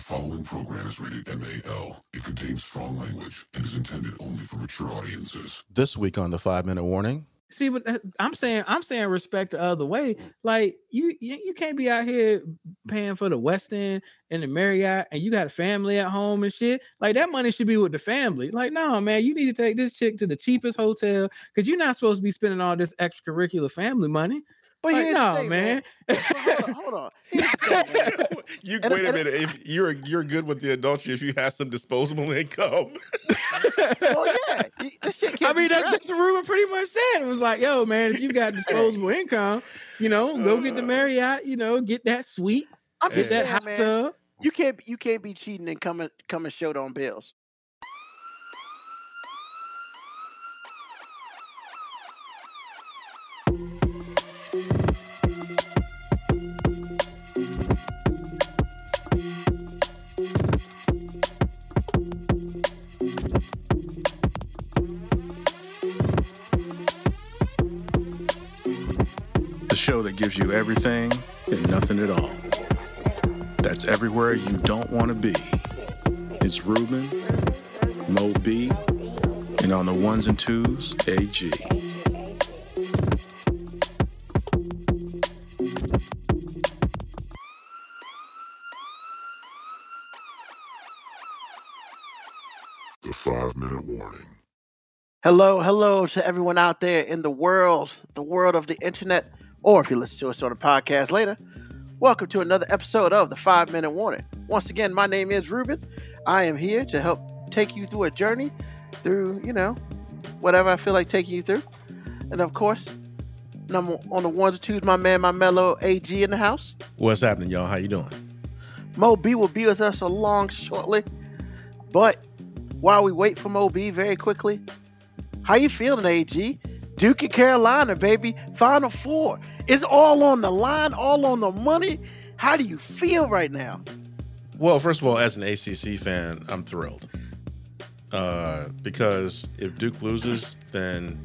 following program is rated MAL. It contains strong language and is intended only for mature audiences. This week on the five minute warning. See, but uh, I'm saying, I'm saying respect the other way. Like you, you, you can't be out here paying for the Westin and the Marriott, and you got a family at home and shit. Like that money should be with the family. Like, no, man, you need to take this chick to the cheapest hotel because you're not supposed to be spending all this extracurricular family money. But Like, here's no, the thing, man. man. hold on, hold on. Thing. You And- wait a minute. If you're you're good with the adultery, if you have some disposable income, Well, yeah, this shit I can't mean, be that's, that's what Ruben pretty much said. It was like, yo, man, if you got disposable income, you know, go get the Uh. Marriott, you know, get that suite, I'm get just that saying, hot man. tub. You can't you can't be cheating and coming coming short on bills. Gives you everything and nothing at all. That's everywhere you don't want to be. It's Ruben, Mo B, and on the ones and twos, AG. The five minute warning. Hello, hello to everyone out there in the world, the world of the internet, or if you listen to us on a podcast later. Welcome to another episode of the Five Minute Warning. Once again, my name is Ruben. I am here to help take you through a journey through, you know, whatever I feel like taking you through. And of course, number on the ones and twos, my man, my mellow AG in the house. what's happening, y'all? How you doing? Mo B will be with us along shortly. But while we wait for Mo B very quickly, how you feeling, AG? Duke and Carolina, baby. Final four. It's all on the line, all on the money. How do you feel right now? Well, first of all, as an ACC fan, I'm thrilled uh, because if Duke loses, then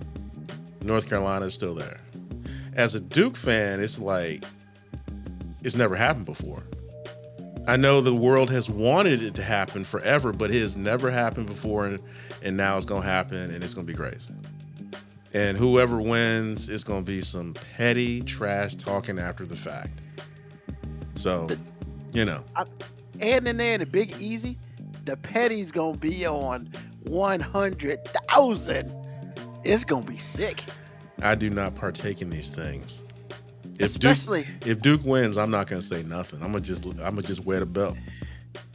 North Carolina is still there. As a Duke fan, it's like it's never happened before. I know the world has wanted it to happen forever, but it has never happened before, and, and now it's going to happen, and it's going to be crazy. And whoever wins, it's going to be some petty trash talking after the fact. So, you know. I, And in there in the Big Easy, the petty's gonna be on one hundred thousand. It's gonna be sick. I do not partake in these things. If Duke, Especially, if Duke wins, I'm not gonna say nothing. I'm gonna just I'm gonna just wear the belt.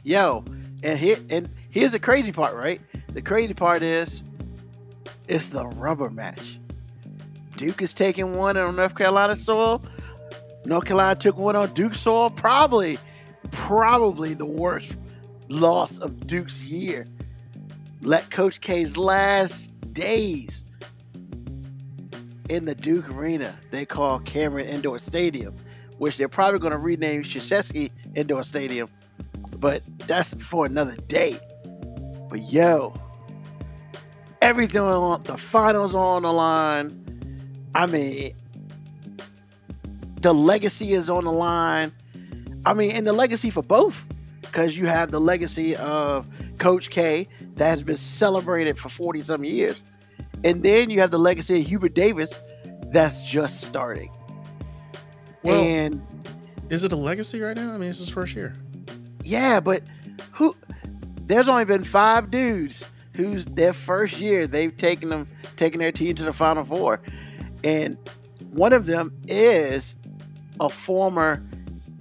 yo, and here and here's the crazy part, right? The crazy part is it's the rubber match. Duke is taking one on North Carolina soil. North Carolina took one on Duke soil. Probably, probably the worst loss of Duke's year. Let Coach K's last days in the Duke Arena they call Cameron Indoor Stadium, which they're probably going to rename Krzyzewski Indoor Stadium, but that's for another day. But yo, everything on the finals on the line. I mean, the legacy is on the line. I mean, and the legacy for both, because you have the legacy of Coach K that has been celebrated for 40 some years. And then you have the legacy of Hubert Davis that's just starting. Well- and Is it a legacy right now? I mean, it's his first year. yeah, but who there's only been five dudes who's their first year they've taken them taken their team to the final four. And one of them is a former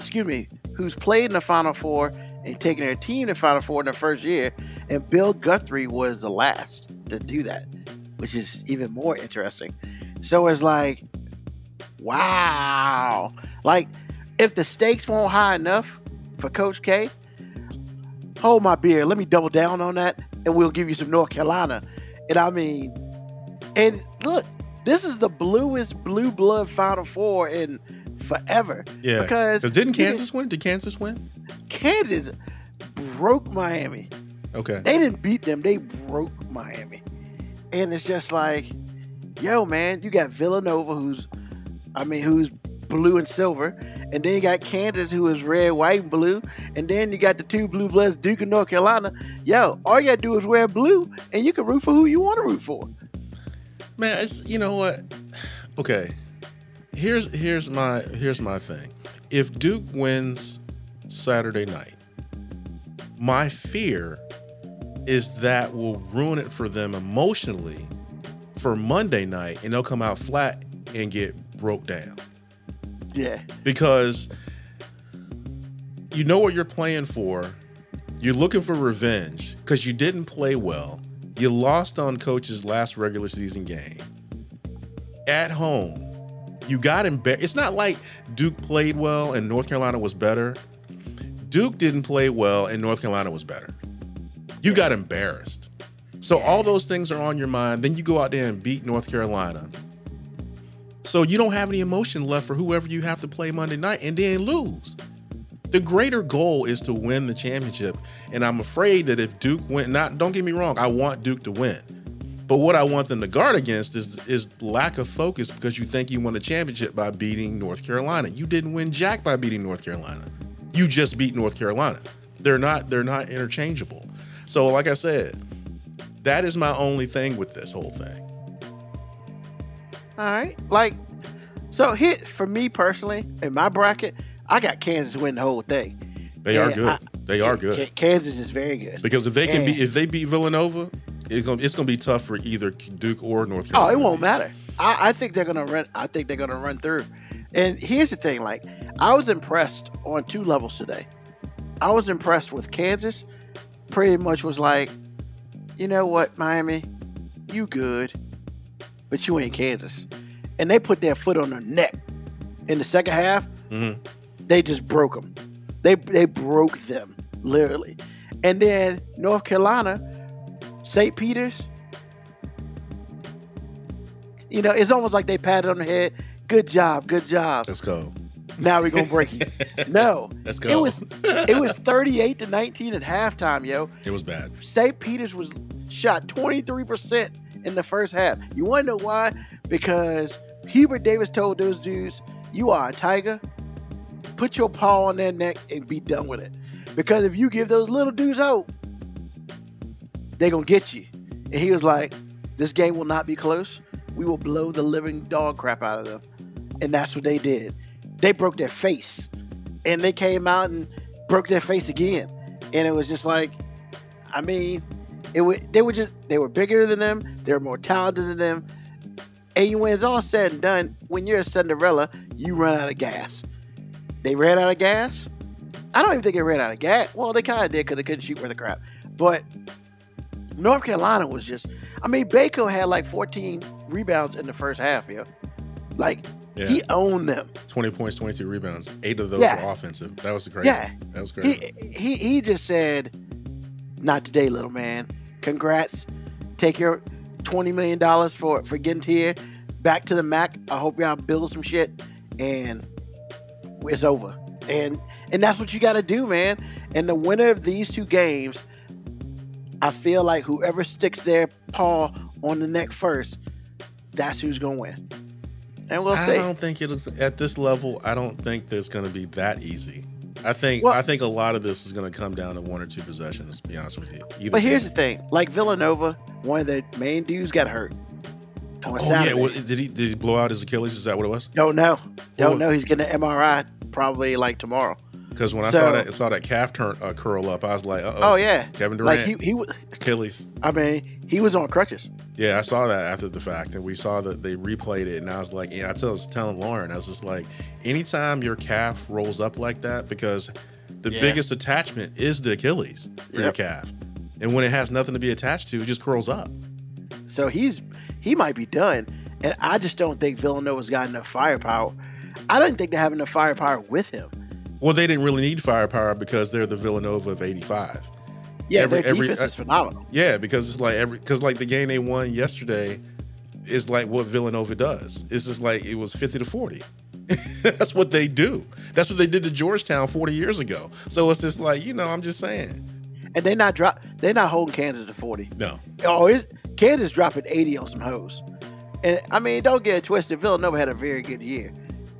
excuse me, who's played in the final four and taken their team to final four in their first year. And Bill Guthridge was the last to do that, which is even more interesting. So it's like, wow. Like, if the stakes weren't high enough for Coach K, hold my beer. Let me double down on that, and we'll give you some North Carolina. And I mean, and look, this is the bluest blue blood Final Four in forever. Yeah. Because didn't Kansas win? Did Kansas win? Kansas broke Miami. Okay. They didn't beat them, they broke Miami. And it's just like, yo, man, you got Villanova, who's, I mean, who's blue and silver, and then you got Kansas, who is red, white, and blue, and then you got the two blue bloods, Duke and North Carolina. Yo, all you gotta do is wear blue, and you can root for who you want to root for. Man, it's you know what? Okay. Here's here's my here's my thing. If Duke wins Saturday night, my fear is that will ruin it for them emotionally for Monday night and they'll come out flat and get broke down. Yeah, Because you know what you're playing for. You're looking for revenge because you didn't play well. You lost on coach's last regular season game. At home, you got embarrassed. It's not like Duke played well and North Carolina was better. Duke didn't play well and North Carolina was better. You got embarrassed. So all those things are on your mind. Then you go out there and beat North Carolina. So you don't have any emotion left for whoever you have to play Monday night and then lose. The greater goal is to win the championship. And I'm afraid that if Duke went not don't get me wrong, I want Duke to win. But what I want them to guard against is is lack of focus because you think you won the championship by beating North Carolina. You didn't win jack by beating North Carolina. You just beat North Carolina. They're not they're not interchangeable. So like I said, that is my only thing with this whole thing. All right. Like, so hit for me personally, in my bracket, I got Kansas win the whole thing. They are good. I- they are good. Kansas is very good. Because if they can And- be if they beat Villanova, it's gonna it's gonna be tough for either Duke or North Carolina. Oh, it won't matter. I, I think they're gonna run. I think they're gonna run through. And here's the thing: like, I was impressed on two levels today. I was impressed with Kansas. Pretty much was like, you know what, Miami, you good, but you ain't Kansas. And they put their foot on their neck in the second half. Mhm. They just broke them. They they broke them literally. And then North Carolina, St. Peter's. You know, it's almost like they patted on the head. Good job, good job. Let's go. Now we're gonna break you. No, Let's go. it was it was thirty eight to nineteen at halftime, yo. It was bad. St. Peter's was shot twenty three percent in the first half. You want to know why? Because Hubert Davis told those dudes, "You are a tiger. Put your paw on their neck and be done with it. Because if you give those little dudes hope, they're gonna get you." And he was like, "This game will not be close. We will blow the living dog crap out of them." And that's what they did. They broke their face, and they came out and broke their face again. And it was just like, I mean, it would they were just they were bigger than them, they were more talented than them. And when it's all said and done, when you're a Cinderella, you run out of gas. They ran out of gas. I don't even think they ran out of gas. Well, they kind of did because they couldn't shoot worth a crap. But North Carolina was just, I mean, Bacot had like 14 rebounds in the first half, Yeah, Like Yeah. he owned them. 20 points, 22 rebounds. Eight of those Yeah. were offensive. That was the crazy. Yeah. That was crazy. He he he just said, "Not today, little man. Congrats. Take your twenty million dollars for for getting here. Back to the MAAC. I hope y'all build some shit, and it's over. And and that's what you got to do, man. And the winner of these two games, I feel like whoever sticks their paw on the neck first, that's who's gonna win. And we'll I see. I don't think it is at this level. I don't think there's going to be that easy. I think Well- I think a lot of this is going to come down to one or two possessions. To be honest with you. Either But here's the thing: like Villanova, one of the main dudes got hurt on Oh Saturday. yeah, what, did he did he blow out his Achilles? Is that what it was? Don't know. Don't Well- know. He's getting an MRI probably like tomorrow. Because when I So- saw that saw that calf turn uh, curl up, I was like, uh Oh, yeah, Kevin Durant, like he he. wa- Achilles. I mean, he was on crutches. Yeah, I saw that after the fact, and we saw that they replayed it, and I was like, yeah, I tell- was telling Lauren, I was just like, anytime your calf rolls up like that, because the Yeah. biggest attachment is the Achilles for your calf, and when it has nothing to be attached to, it just curls up. So he's he might be done. And I just don't think Villanova's got enough firepower. I don't think they have enough firepower with him. Well, they didn't really need firepower because they're the Villanova of '85. Yeah, Every- their every- defense uh, is phenomenal. Yeah, because it's like every because like the game they won yesterday is like what Villanova does. It's just like it was fifty to forty. That's what they do. That's what they did to Georgetown forty years ago. So it's just like you know, I'm just saying. And they're not drop they're not holding Kansas to 40. No, Oh, Kansas dropping 80 on some hoes. And I mean, don't get it twisted. Villanova had a very good year.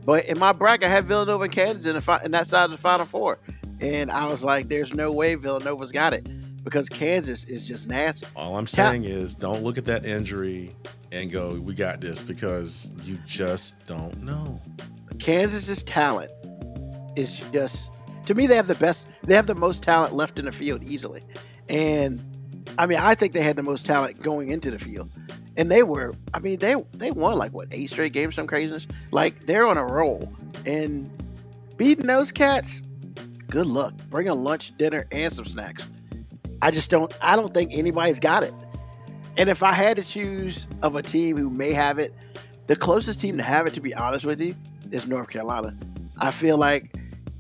But in my bracket, I had Villanova and Kansas in, the fi- in that side of the Final Four, and I was like, "There's no way Villanova's got it because Kansas is just nasty." All I'm saying is don't look at that injury and go, we got this because you just don't know. Kansas's talent is just to me they have the best they have the most talent left in the field easily. And I mean I think they had the most talent going into the field. And they were I mean they they won like what eight straight games some craziness. Like they're on a roll. And beating those cats, good luck. Bring a lunch, dinner and some snacks. I just don't I don't think anybody's got it. And if I had to choose of a team who may have it, the closest team to have it to be honest with you is North Carolina. I feel like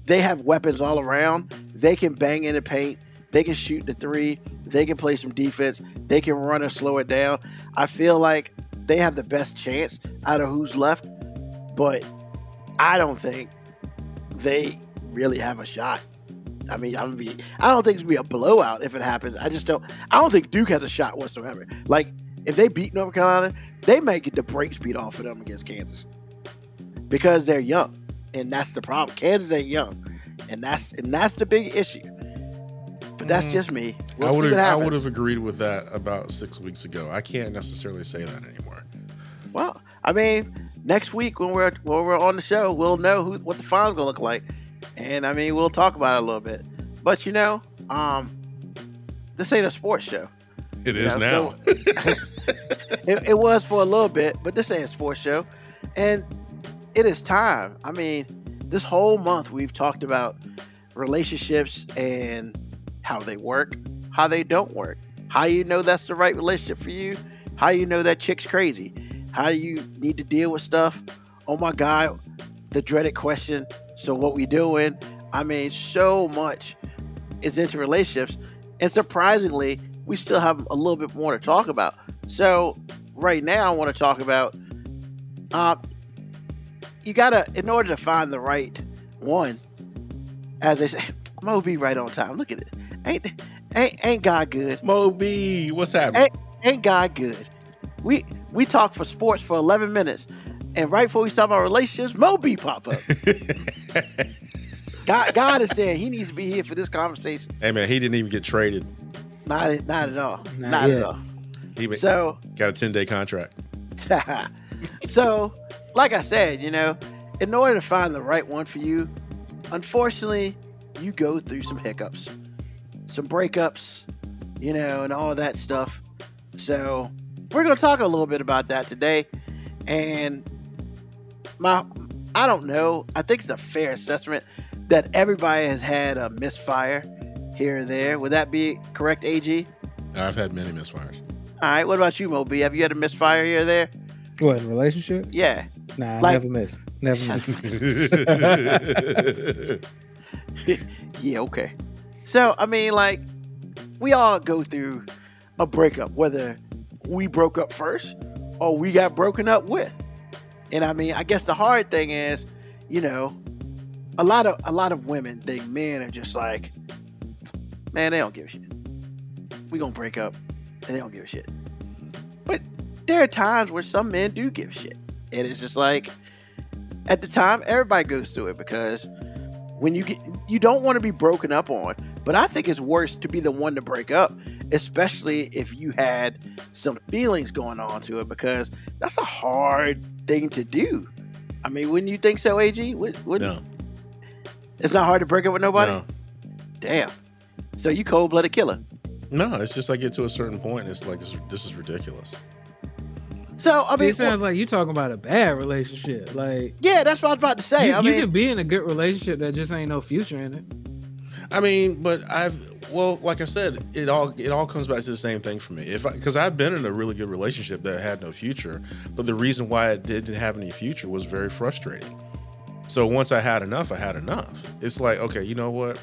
they have weapons all around. They can bang in the paint. They can shoot the three. They can play some defense. They can run and slow it down. I feel like they have the best chance out of who's left, but I don't think they really have a shot. I mean, I'm be. I don't think it's gonna be a blowout if it happens. I just don't. I don't think Duke has a shot whatsoever. Like if they beat North Carolina, they may get the brakes beat off of them against Kansas because they're young, and that's the problem. Kansas ain't young, and that's and that's the big issue. But that's Mm. just me. We'll I would I would have agreed with that about six weeks ago. I can't necessarily say that anymore. Well, I mean, next week when we're when we're on the show, we'll know who what the finals gonna look like, and I mean, we'll talk about it a little bit. But you know, um, this ain't a sports show. It You is know, now. so- it, it was for a little bit, but this ain't a sports show, and it is time. I mean, this whole month we've talked about relationships and how they work, how they don't work, how you know that's the right relationship for you, how you know that chick's crazy, how you need to deal with stuff. Oh my God, the dreaded question. So what we doing? I mean, so much is into relationships, and surprisingly, we still have a little bit more to talk about. So right now, I want to talk about. Um, you gotta, in order to find the right one, as they say, Moby right on time. Look at it. Ain't ain't ain't God good? Moby, what's happening? Ain't God good? We we talk for sports for eleven minutes, and right before we start about relationships, Moby pop up. God, God is saying he needs to be here for this conversation. hey man, he didn't even get traded. Not not at all. Not Not, at all. He So got a ten day contract. so, like I said, you know, in order to find the right one for you, unfortunately, you go through some hiccups, some breakups, you know, and all that stuff. So, we're going to talk a little bit about that today. And my, I don't know, I think it's a fair assessment that everybody has had a misfire here and there. Would that be correct, AG? I've had many misfires. All right, what about you, Moby? Have you had a misfire here or there? What in a relationship? Yeah. Nah, I Like- never miss. Never miss. yeah, okay. So, I mean, like, we all go through a breakup, whether we broke up first or we got broken up with. And I mean, I guess the hard thing is, you know, a lot of a lot of women think men are just like, man, they don't give a shit. We gonna break up, and they don't give a shit. But there are times where some men do give a shit, and it's just like, at the time, everybody goes through it because when you get you don't want to be broken up on but i think it's worse to be the one to break up especially if you had some feelings going on to it because that's a hard thing to do i mean wouldn't you think so ag Would, wouldn't, no, it's not hard to break up with nobody no, damn so you cold-blooded killer no. It's just I get to a certain and It's like this. This is ridiculous. So i See, mean it sounds like you're talking about a bad relationship. Like yeah that's what i was about to say you, i you can be in a good relationship that just ain't no future in it. I mean, but I've well, like I said, it all it all comes back to the same thing for me. If because I've been in a really good relationship that had no future, but the reason why it didn't have any future was very frustrating. So once I had enough, I had enough. It's like, okay, you know what?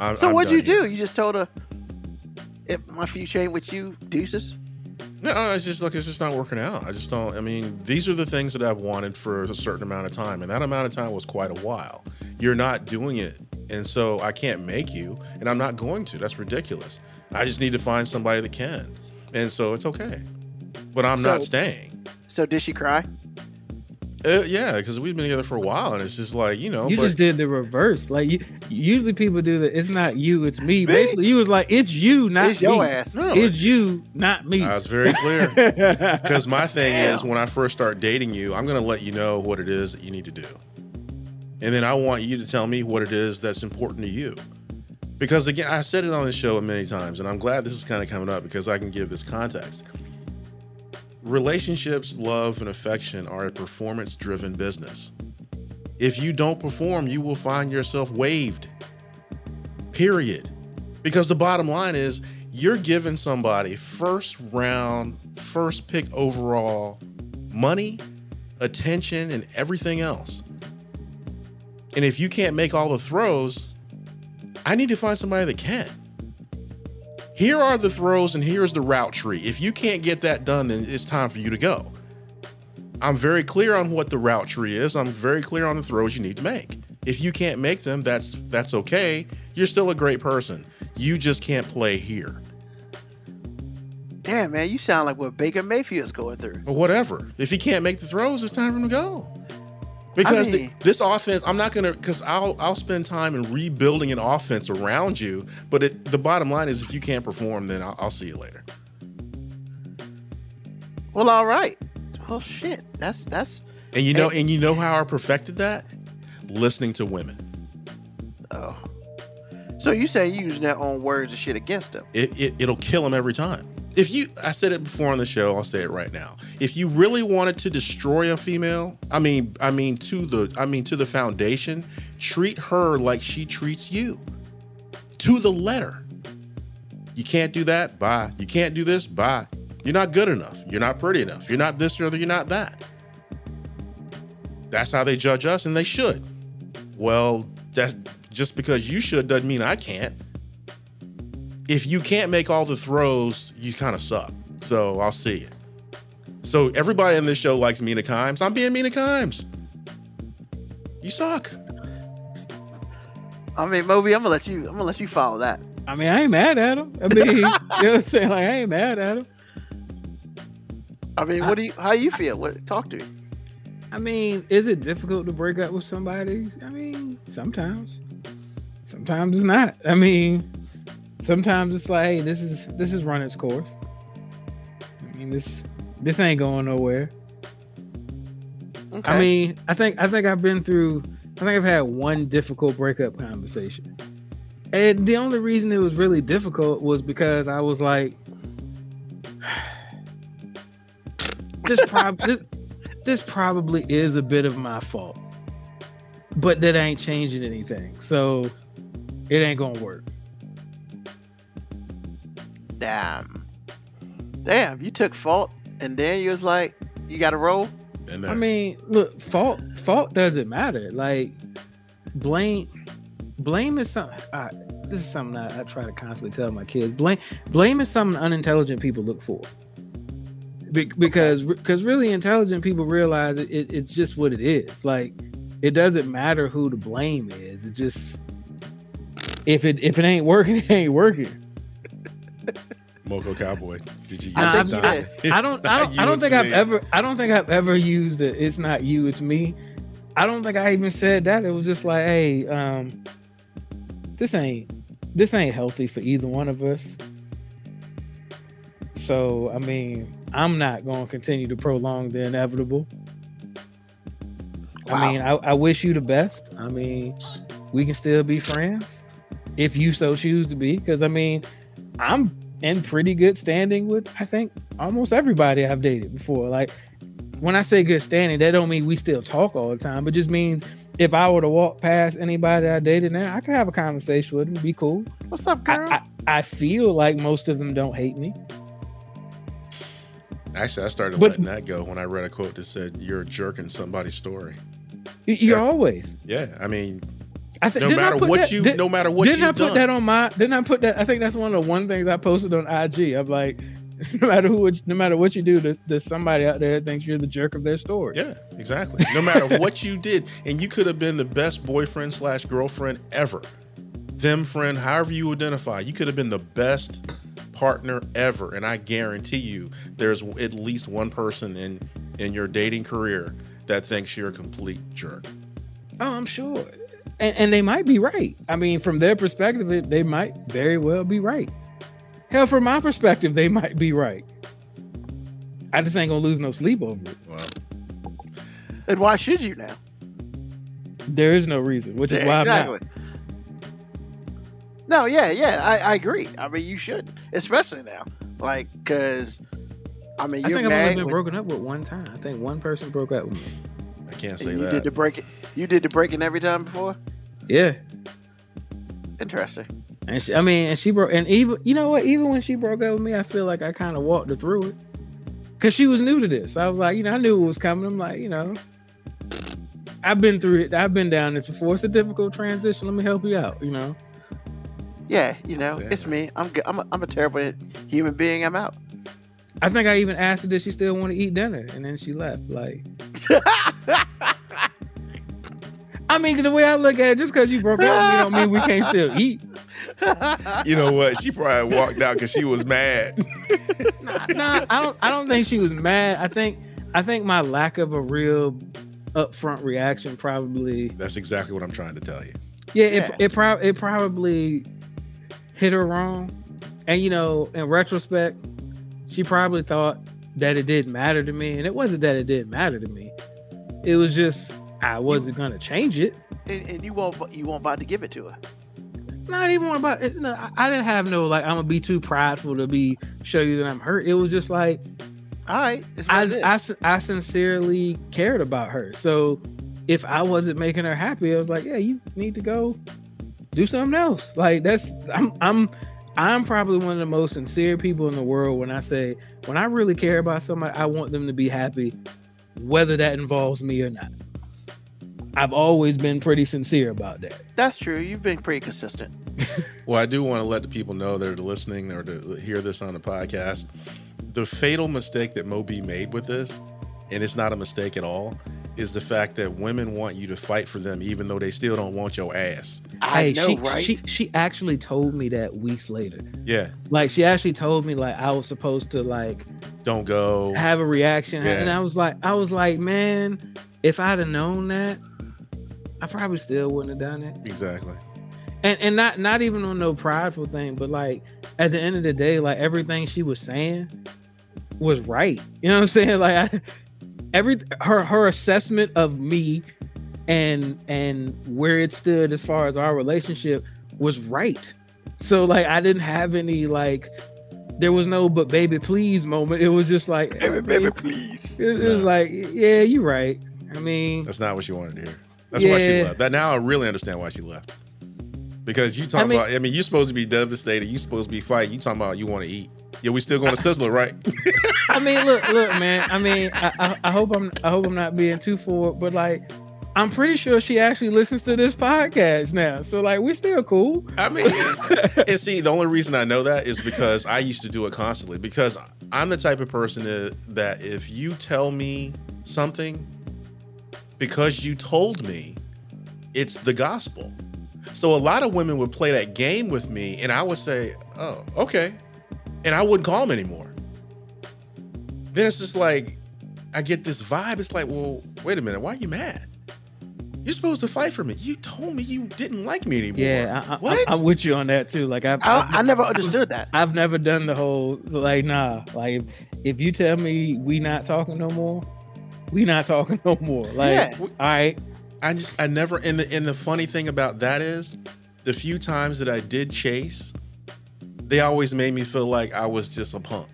I'm, so I'm what'd you done here. do you just told her if my future ain't with you deuces No, it's just like it's just not working out. I just don't. I mean, these are the things that I've wanted for a certain amount of time, and that amount of time was quite a while. You're not doing it, and so I can't make you, and I'm not going to. That's ridiculous. I just need to find somebody that can, and so it's okay. But I'm not staying. so did she cry Uh, yeah, because we've been together for a while, and it's just like you know. You but- just did the reverse. Like you, usually people do that. It's not you, it's me. Basically, you was like, it's you, not It's your ass. No, It's you, not me. I was very clear. Because my thing is, when I first start dating you, I'm going to let you know what it is that you need to do. And then I want you to tell me what it is that's important to you. Because again, I said it on the show many times, and I'm glad this is kind of coming up because I can give this context. Relationships, love, and affection are a performance driven business. If you don't perform, you will find yourself waived. Period. Because the bottom line is you're giving somebody first round, first pick overall money, attention, and everything else. And if you can't make all the throws, I need to find somebody that can. Here are the throws and here's the route tree. If you can't get that done, then it's time for you to go. I'm very clear on what the route tree is. I'm very clear on the throws you need to make. If you can't make them, that's that's okay. You're still a great person. You just can't play here. Damn, man, you sound like what Baker Mayfield's going through. Or whatever. If he can't make the throws, it's time for him to go. Because the- mean- this offense, I'm not gonna because I'll I'll spend time in rebuilding an offense around you. But it, the bottom line is, if you can't perform, then I'll, I'll see you later. Well, all right. Oh shit, that's that's And you know, Hey. and you know how I perfected that? Listening to women. oh. So you say you using their own words and shit against them? it, it it'll kill them every time. If you, I said it before on the show, I'll say it right now. If you really wanted to destroy a female, I mean, I mean to the, I mean to the foundation, treat her like she treats you, to the letter. You can't do that. Bye. You can't do this. Bye. You're not good enough. You're not pretty enough. You're not this or other. you're not that. That's how they judge us, and they should. Well, that's just because you should doesn't mean I can't if you can't make all the throws, you kind of suck. So I'll see it. So everybody in this show likes Mina Kimes. I'm being Mina Kimes. You suck. I mean, Moby, I'm gonna let you. I'm gonna let you follow that. I mean, I ain't mad at him. I mean, you know what I'm saying? Like, I ain't mad at him. I mean, what do you? How you feel? What? Talk to me. I mean, is it difficult to break up with somebody? I mean, sometimes. Sometimes it's not. I mean, sometimes it's like, hey, this is this is run its course. I mean, this this ain't going nowhere. Okay. I mean, I think I think I've been through. I think I've had one difficult breakup conversation, and the only reason it was really difficult was because I was like, this prob this, this probably is a bit of my fault, but that ain't changing anything. So it ain't gonna work. Damn, damn, you took fault, and then you was like, you got to roll. And I mean, look, fault fault doesn't matter. Like blame blame is something. Uh, this is something I, I try to constantly tell my kids. Blame blame is something unintelligent people look for. Be- because because really intelligent people realize it, it, it's just what it is. Like it doesn't matter who the blame is. It just if it if it ain't working, it ain't working. Moco Cowboy. Did you? I think that? you. I don't. I don't. I don't think I've me. ever. I don't think I've ever used it. It's not you. It's me. I don't think I even said that. It was just like, hey, um, this ain't. This ain't healthy for either one of us. So I mean, I'm not going to continue to prolong the inevitable. I mean, I, I wish you the best. I mean, we can still be friends if you so choose to be. Because I mean, I'm in pretty good standing with I think almost everybody I've dated before. Like when I say good standing, that don't mean we still talk all the time, but just means if I were to walk past anybody I dated now, I could have a conversation with them, be cool. What's up, girl? I, I, I feel like most of them don't hate me. Actually, I started But- letting that go when I read a quote that said, "You're a jerk in somebody's story." You're Yeah. always. Yeah, I mean, I think no matter what that- you, did- no matter what didn't I put done. that on my? Didn't I put that? I think that's one of the one things I posted on IG. I'm like, no matter who, no matter what you do, there's, there's somebody out there that thinks you're the jerk of their story. Yeah, exactly. No matter what you did, and you could have been the best boyfriend slash girlfriend ever, them friend, however you identify, you could have been the best partner ever. And I guarantee you, there's at least one person in in your dating career that thinks you're a complete jerk. Oh, I'm sure. And, and they might be right. I mean, from their perspective, it- they might very well be right. Hell, from my perspective, they might be right. I just ain't gonna lose no sleep over it. Well, And why should you now? There is no reason, which is Yeah, why I'm exactly. not. No, yeah, yeah, I, I agree. I mean, you should, especially now, like, cause I mean, I you're think I've only been when- broken up with one time. I think one person broke up with me. I can't and say you that. did the break. You did the breaking every time before. Yeah. Interesting. And she, I mean, and she broke, and even you know what? Even when she broke up with me, I feel like I kind of walked her through it, cause she was new to this. I was like, you know, I knew it was coming. I'm like, you know, I've been through it. I've been down this before. It's a difficult transition. Let me help you out. You know. Yeah, you know, That's it's me. I'm g- I'm a, I'm a terrible human being. I'm out. I think I even asked her did she still want to eat dinner, and then she left. Like, I mean, the way I look at it, just because you broke up you me don't mean we can't still eat. You know what? She probably walked out because she was mad. nah, I don't. I don't think she was mad. I think. I think my lack of a real upfront reaction probably. That's exactly what I'm trying to tell you. Yeah, Yeah. it it, prob- it probably hit her wrong, and you know, in retrospect, she probably thought that it didn't matter to me, and it wasn't that it didn't matter to me. It was just I wasn't gonna change it. and, and you won't you won't about to give it to her. Not even about it. No, I- I didn't have no like I'm gonna be too prideful to be show you that I'm hurt. It was just like All right, I. I, I sincerely cared about her. So if I wasn't making her happy, I was like, yeah, you need to go do something else. Like that's I'm I'm I'm probably one of the most sincere people in the world when I say when I really care about somebody, I want them to be happy, whether that involves me or not. I've always been pretty sincere about that. That's true. You've been pretty consistent. Well, I do want to let the people know that are listening or to hear this on the podcast. The fatal mistake that Moby made with this, and it's not a mistake at all, is the fact that women want you to fight for them even though they still don't want your ass. I Hey, know, she, right? She she actually told me that weeks later. Yeah, Like she actually told me like I was supposed to like don't go. have a reaction. Yeah. And I was like, I was like, man, if I'd have known that, I probably still wouldn't have done it. Exactly. And and not not even on no prideful thing, but like at the end of the day, like everything she was saying was right. You know what I'm saying? Like I, every her her assessment of me and and where it stood as far as our relationship was right. So like I didn't have any like there was no but baby please moment. It was just like Baby, baby, please. it, it was like, yeah, you're right. I mean, That's not what she wanted to hear. That's why she left. That now I really understand why she left. Because you talking I mean- about, I mean, you're supposed to be devastated. You supposed to be fighting. You talking about you want to eat. Yeah, we still going to Sizzler, right? I mean, look, look, man. I mean, I, I, I hope I'm, I hope I'm not being too forward, but like, I'm pretty sure she actually listens to this podcast now. So like, we're still cool. I mean, and see, the only reason I know that is because I used to do it constantly. Because I'm the type of person that if you tell me something because you told me, it's the gospel. So a lot of women would play that game with me, and I would say, "Oh, okay," and I wouldn't call them anymore. Then it's just like I get this vibe. It's like, well, wait a minute, why are you mad? You're supposed to fight for me. You told me you didn't like me anymore. Yeah, I, I, What? I, am with you on that too. Like, I've, I, I've, I never understood that. I've never done the whole like, nah. Like, if, if you tell me we not talking no more, we not talking no more. Like, Yeah. all right, I just I never and the and the funny thing about that is the few times that I did chase, they always made me feel like I was just a punk.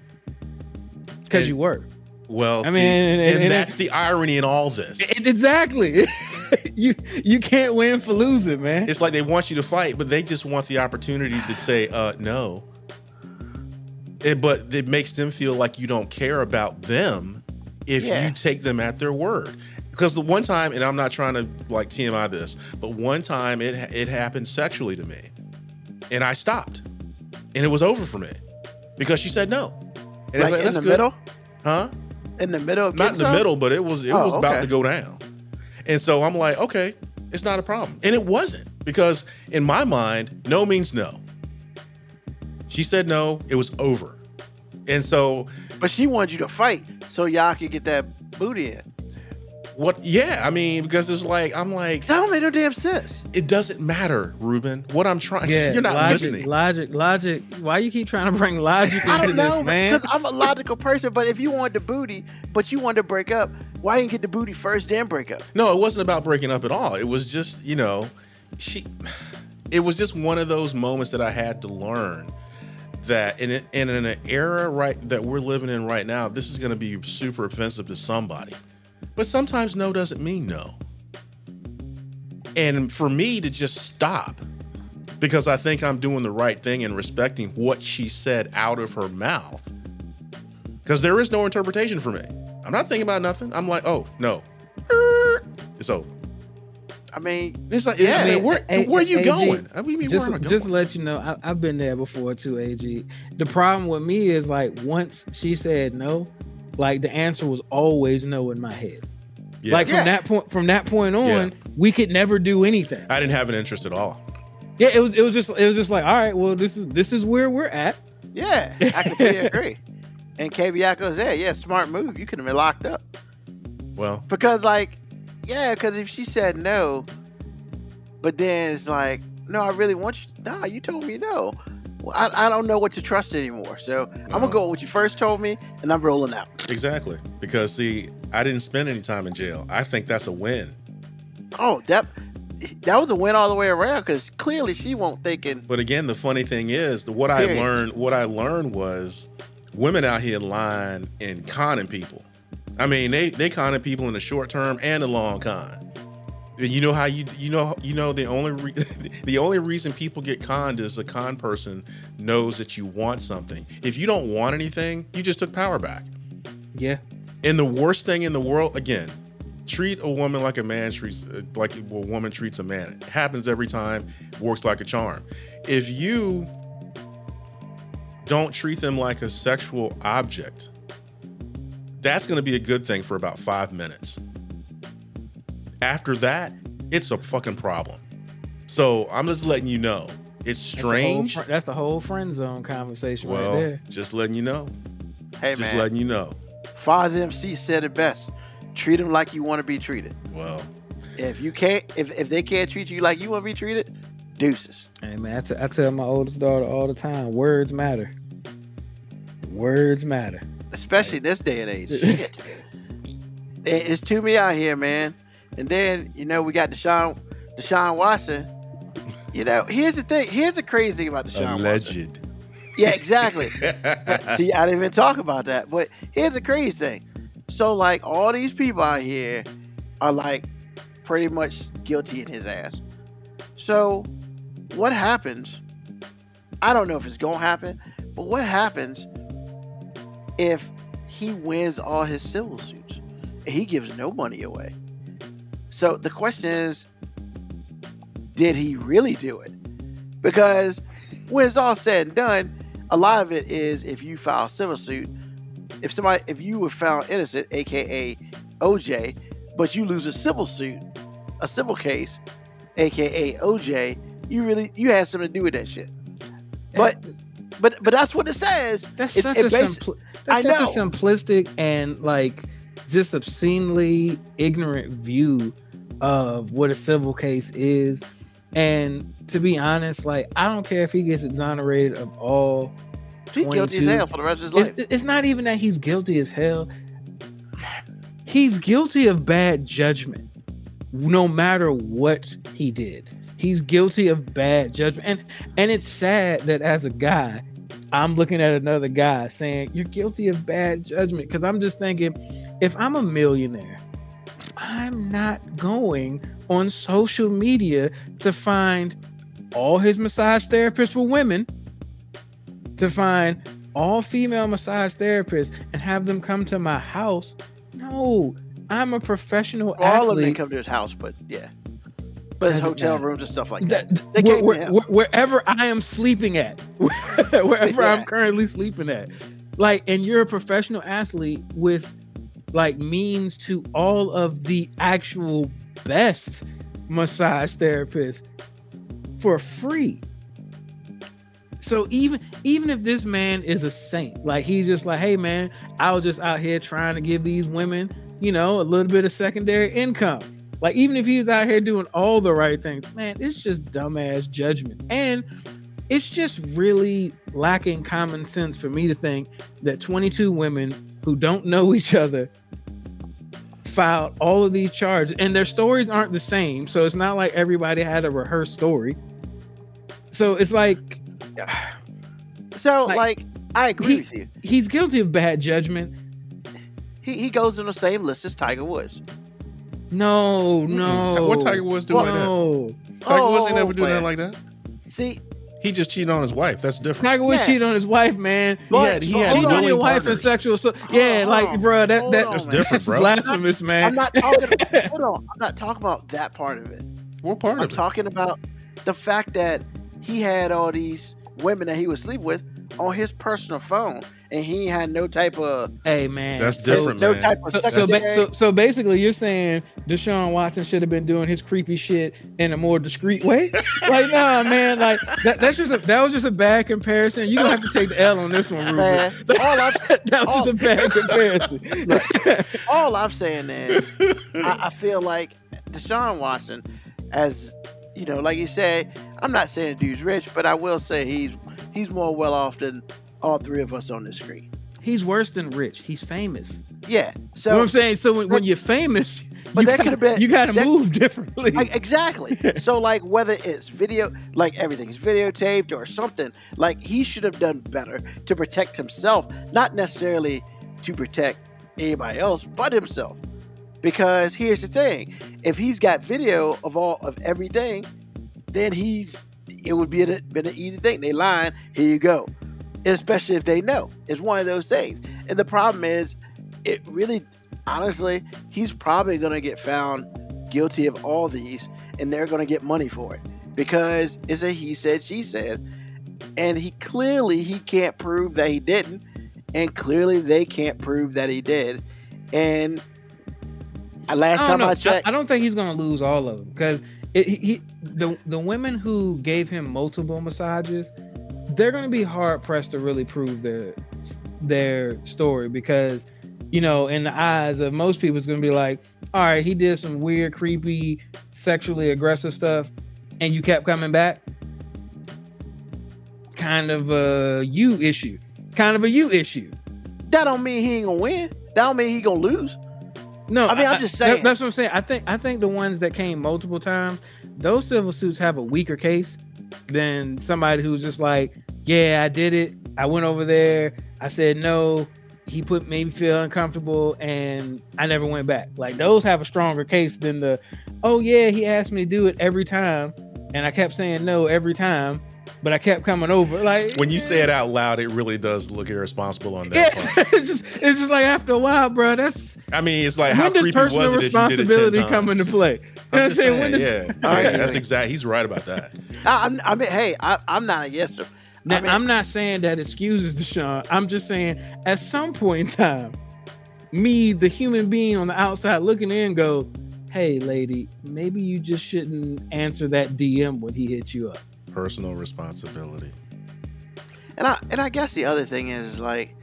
because And- you were. Well, I see, mean, and- and, and- that's the irony in all this. It- exactly. you you can't win for losing, man. It's like they want you to fight, but they just want the opportunity to say, uh, no. It- but it makes them feel like you don't care about them if Yeah. you take them at their word. Because the one time, and I'm not trying to like TMI this, but one time it it happened sexually to me, and I stopped, and it was over for me because she said no. And it's Like in "That's the good." middle, huh? in the middle, of not in the middle, but it was it Oh, was about okay. to go down. And so I'm like, okay, it's not a problem. And it wasn't because in my mind, no means no. She said no, it was over. And so But she wanted you to fight so y'all could get that booty in. What? Yeah, I mean, because it's like I'm like, That don't make no damn sense. it doesn't matter, Ruben. What I'm trying. Yeah, you're not logic, listening. Logic, logic. Why you keep trying to bring logic I into don't this, know, man? because I'm a logical person. But if you want the booty, but you want to break up, why didn't you get the booty first, then break up? No, it wasn't about breaking up at all. It was just, you know, she. It was just one of those moments that I had to learn that in, a- in an era right that we're living in right now, this is going to be super offensive to somebody. But sometimes no doesn't mean no. And for me to just stop because I think I'm doing the right thing and respecting what she said out of her mouth. Because there is no interpretation for me. I'm not thinking about nothing. I'm like, oh, no. It's over. I mean, It's like, Yeah. yeah, I mean, where, A- where are you AG, going? I mean, just, where am I going? just let you know, I, I've been there before too, AG. The problem with me is like once she said no, like the answer was always no in my head. Yeah. Like from Yeah. that point, from that point on, we could never do anything. I didn't have an interest at all. Yeah, it was it was just it was just like, all right, well, this is this is where we're at. yeah, I completely agree. And Kabiako's there. Yeah, smart move. You could have been locked up. Well, Because, like, yeah, because if she said no, but then it's like, no, I really want you. Nah, you told me no. Well, I, I don't know what to trust anymore. So I'm gonna go with what you first told me, and I'm rolling out. exactly. Because, see, I didn't spend any time in jail. I think that's a win. Oh, that that was a win all the way around. Because clearly she won't think thinking. But again, the funny thing is, the, what I learned, what I learned was women out here lying and conning people. I mean, they they conning people in the short term and the long con. You know how you you know you know the only re- the only reason people get conned is the con person knows that you want something. If you don't want anything, you just took power back. Yeah. And the worst thing in the world, again, treat a woman like a man treats uh, like a woman treats a man. It happens every time. Works like a charm. If you don't treat them like a sexual object, that's going to be a good thing for about five minutes. After that, it's a fucking problem. So I'm just letting you know. It's That's a whole strange. fr- That's a whole friend zone conversation right Well, there. just letting you know. Hey just man, Just letting you know. Foz MC said it best. Treat them like you want to be treated. Well, If you can't, if if they can't treat you like you want to be treated, deuces. Hey man, I, t- I tell my oldest daughter all the time, words matter. Words matter. Especially this day and age. Shit. It's too me out here, man. And then you know we got Deshaun, Deshaun Watson. You know, here's the thing. Here's the crazy thing about Deshaun Watson. alleged. Yeah, exactly. See, I didn't even talk about that. But here's the crazy thing. So, like, all these people out here are like pretty much guilty in his ass. So, what happens? I don't know if it's gonna happen, but what happens if he wins all his civil suits he gives no money away? So the question is, did he really do it? Because when it's all said and done, a lot of it is if you file civil suit, if somebody if you were found innocent, aka OJ, but you lose a civil suit, a civil case, aka OJ, you really you had something to do with that shit. But but but that's what it says. That's It- such it a basi- simpli- I such know. a simplistic and like just obscenely ignorant view of what a civil case is. And to be honest, like I don't care if he gets exonerated of all. He's guilty as hell for the rest of his life. It's, it's not even that he's guilty as hell. He's guilty of bad judgment, no matter what he did. He's guilty of bad judgment, and and it's sad that as a guy, I'm looking at another guy saying you're guilty of bad judgment because I'm just thinking, if I'm a millionaire, I'm not going on social media to find all his massage therapists were women, to find all female massage therapists and have them come to my house. No, I'm a professional All of them come to his house, but yeah. But Doesn't hotel matter. rooms and stuff like That- that. They where- where- where- wherever I am sleeping at, wherever Yeah. I'm currently sleeping at, like, and you're a professional athlete with like means to all of the actual best massage therapists for free. So even even if this man is a saint, like he's just like, hey man, I was just out here trying to give these women you know, a little bit of secondary income. Like even if he's out here doing all the right things, man, it's just dumbass judgment. And it's just really lacking common sense for me to think that 22 women who don't know each other filed all of these charges and their stories aren't the same. So it's not like everybody had a rehearsed story. So it's like So Like, like, I agree he- with you. he's guilty of bad judgment. He he goes in the same list as Tiger Woods. No, no. What Tiger Woods do like that? No. Tiger Woods Oh, ain't never oh, do man. nothing like that. See, He just cheated on his wife. That's different. Tiger Woods Yeah. cheated on his wife, man. He had, he had Cheating on willing your wife and sexual assault. Yeah, Hold like, on. bro, that, Hold that on, That's man. different, that's bro. blasphemous, man. I'm not talking. hold on, I'm not talking about that part of it. What part I'm of it? talking about the fact that he had all these women that he was sleep with on his personal phone, and he had no type of hey, man. That's So- different, no man. type of So, so, so, so basically, you're saying Deshaun Watson should have been doing his creepy shit in a more discreet way? like, nah, man. Like that, that's just a, that was just a bad comparison. You gonna have to take the L on this one, Ruben. Man, all I'm that was just a bad comparison. all I'm saying is, I, I feel like Deshaun Watson, as you know, like you said, I'm not saying the dude's rich, but I will say he's he's more well off than all three of us on the screen. He's worse than rich. He's famous. Yeah. So you know I'm saying? So when, when you're famous, But you that gotta, could've been- you got to move differently. Exactly. so like whether it's video, like everything's videotaped or something, like he should have done better to protect himself, not necessarily to protect anybody else but himself. Because here's the thing: if he's got video of all of everything, then he's it would be a, been an easy thing. They lying, here you go. Especially if they know. It's one of those things. And the problem is, it really, honestly, he's probably gonna get found guilty of all these, and they're gonna get money for it because it's a he said she said, and he clearly he can't prove that he didn't, and clearly they can't prove that he did, and. Last I time know. I checked, I, don't think he's gonna lose all of them because it, he, he the the women who gave him multiple massages, they're gonna be hard pressed to really prove their their story because you know in the eyes of most people it's gonna be like, all right, he did some weird, creepy, sexually aggressive stuff, and you kept coming back. Kind of a you issue. Kind of a you issue. that don't mean he ain't gonna win. That don't mean he gonna lose. No, I mean, I'm just that- saying. that's what I'm saying. I think I think the ones that came multiple times, those civil suits have a weaker case than somebody who's just like, yeah, I did it. I went over there. I said no. He put made me feel uncomfortable, and I never went back. Like those have a stronger case than the, oh yeah, he asked me to do it every time, and I kept saying no every time, but I kept coming over. Like When you say it out loud, it really does look irresponsible on that yeah, part. it's just it's just like after a while, bro. That's I mean, it's like how when does creepy was personal it if you did it responsibility 10 come into play? You know what I'm I'm just saying? saying, When yeah, I yeah, agree. that's exact. He's right about that. I, I'm, I mean, hey, I, I'm not against him. Now, I mean- I'm not saying that excuses Deshaun. I'm just saying at some point in time, me, the human being on the outside looking in, goes, "Hey, lady, maybe you just shouldn't answer that DM when he hits you up." Personal responsibility. And I and I guess the other thing is like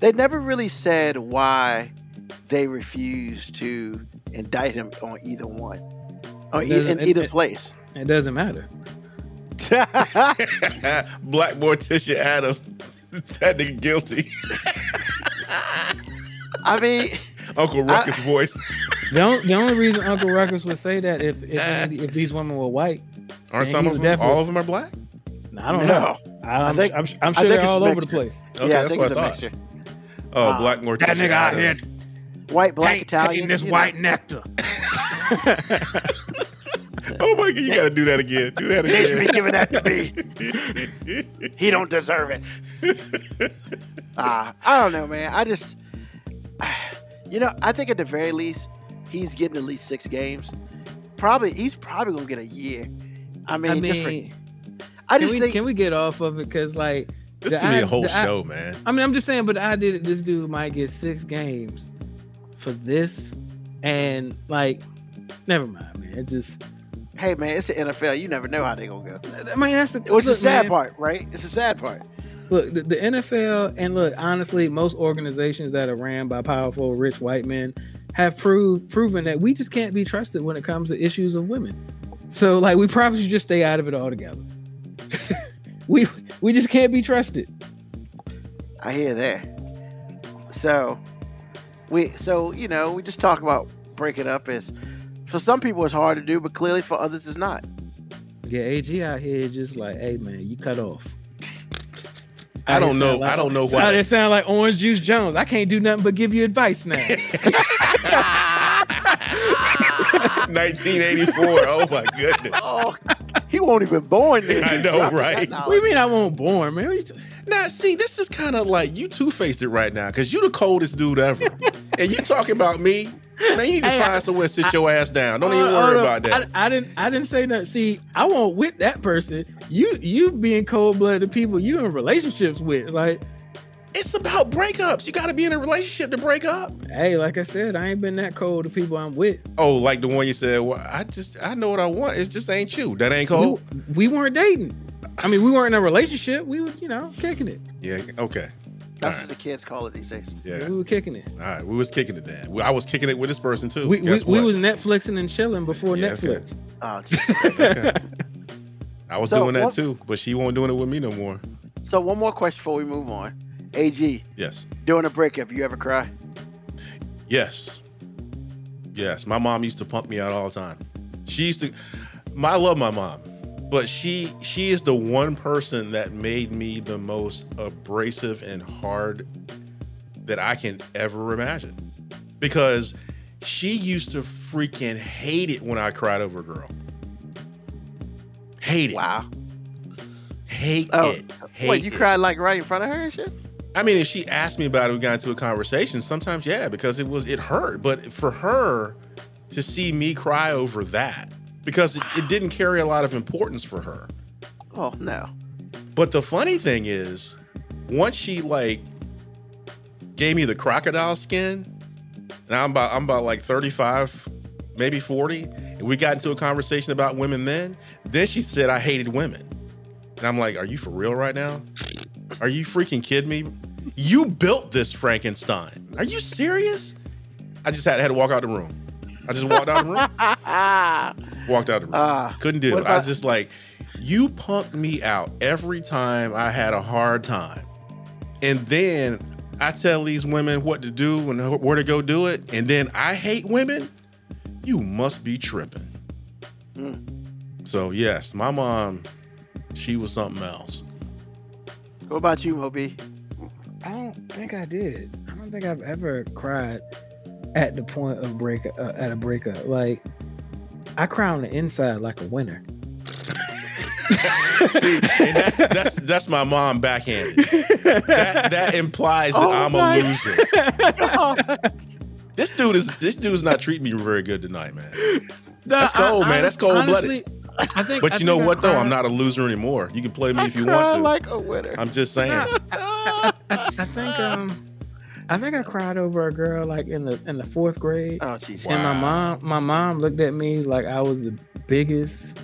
they never really said why they refused to indict him on either one, or e- in it- either it- place. It doesn't matter. Black Morticia Addams. that nigga guilty. I mean, Uncle Ruckus voice. The only, the only reason Uncle Ruckus would say that if if, any- if these women were white, Aren't some of them? All of them are black. I don't no. know. I'm, think- I'm, I'm I sure think they're all over the place. Okay, yeah, I that's think what it's I a thought. mixture. Oh, Uh, Black Morticia that nigga out here White, black, Take- Italian. taking this you know. white nectar. Oh my god, you gotta do that again. Do that again. He should be giving that to me. He don't deserve it. Ah, I don't know, man. I just, you know, I think at the very least, he's getting at least six games. Probably, he's probably gonna get a year. I mean, I just for, mean, I can just we, think, can we get off of it? Because like, this the could be a whole the i- show, man. I mean, I'm just saying, but I did that this dude might get six games for this, and like, never mind, man. It just, hey, man, it's the NFL. You never know how they're gonna go. I mean, that's the What's the sad man, part, right? It's the sad part. Look, the, the NFL, and look, honestly, most organizations that are ran by powerful, rich white men, have proved proven that we just can't be trusted when it comes to issues of women. So like we probably should just stay out of it altogether. we we just can't be trusted. I hear that. So we so you know we just talk about breaking up is for some people it's hard to do, but clearly for others it's not. Yeah, AG out here just like, hey man, you cut off. I don't know. I don't know Why why. they sound like Orange Juice Jones? I can't do nothing but give you advice now. 1984. Oh my goodness. Oh, he won't even born then. I know, right? what do you mean I won't born, man? What you t- Now, see, this is kind of like you two faced it right now because you the coldest dude ever, and you talking about me. Man, you need to Hey, find somewhere to sit your ass down. Don't even Uh, worry hold up. about that. I, I didn't. I didn't say nothing. See, I won't with that person. You, you being cold blooded people you in relationships with. Like, it's about breakups. You got to be in a relationship to break up. hey, like I said, I ain't been that cold to people I'm with. Oh, like the one you said. Well, I just I know what I want. It just ain't you. That ain't We, cold. we weren't dating. I mean, we weren't in a relationship. We were, you know, kicking it. Yeah. Okay. That's All what the kids call it these days. Yeah. We were kicking it. All right. We was kicking it then. I was kicking it with this person too. We, we, Guess we what? was Netflixing and chilling before Yeah, okay. Netflix. Oh, I was So doing that what- too, but she won't doing it with me no more. so one more question before we move on. AG, Yes. during a breakup, you ever cry? Yes. Yes. My mom used to pump me out all the time. She used to my I love my mom, but she she is the one person that made me the most abrasive and hard that I can ever imagine. Because she used to freaking hate it when I cried over a girl. Hate it. Wow. Hate Oh, it. Hate wait, you it. cried like right in front of her and shit? I mean, if she asked me about it, we got into a conversation. Sometimes, yeah, because it was it hurt. But for her to see me cry over that, because it, it didn't carry a lot of importance for her. Oh no. But the funny thing is, once she like gave me the crocodile skin, and I'm about I'm about like 35, maybe 40, and we got into a conversation about women then. Then she said I hated women. And I'm like, are you for real right now? Are you freaking kidding me? You built this Frankenstein. Are you serious? I just had, had to walk out the room. I just walked out the room. Walked out of the room. Ah, Couldn't do what it. I was just like, you punked me out every time I had a hard time. And then I tell these women what to do and where to go do it. And then I hate women. You must be tripping. Mm. So, yes, my mom, she was something else. what about you, Moby? I don't think I did. I don't think I've ever cried at the point of break uh, at a breakup. Like I cry on the inside like a winner. See, and that's, that's, that's my mom backhanded. That, that implies that Oh I'm a loser. This dude is this dude's not treating me very good tonight, man. No, That's I- cold, man. That's cold-blooded. I think. But I you know think I what though? I'm not a loser anymore. You can play me I if you want to. like a winner. I'm just saying. I, I- I- I think um, I think I cried over a girl like in the in the fourth grade, oh, jeez. and my mom my mom looked at me like I was the biggest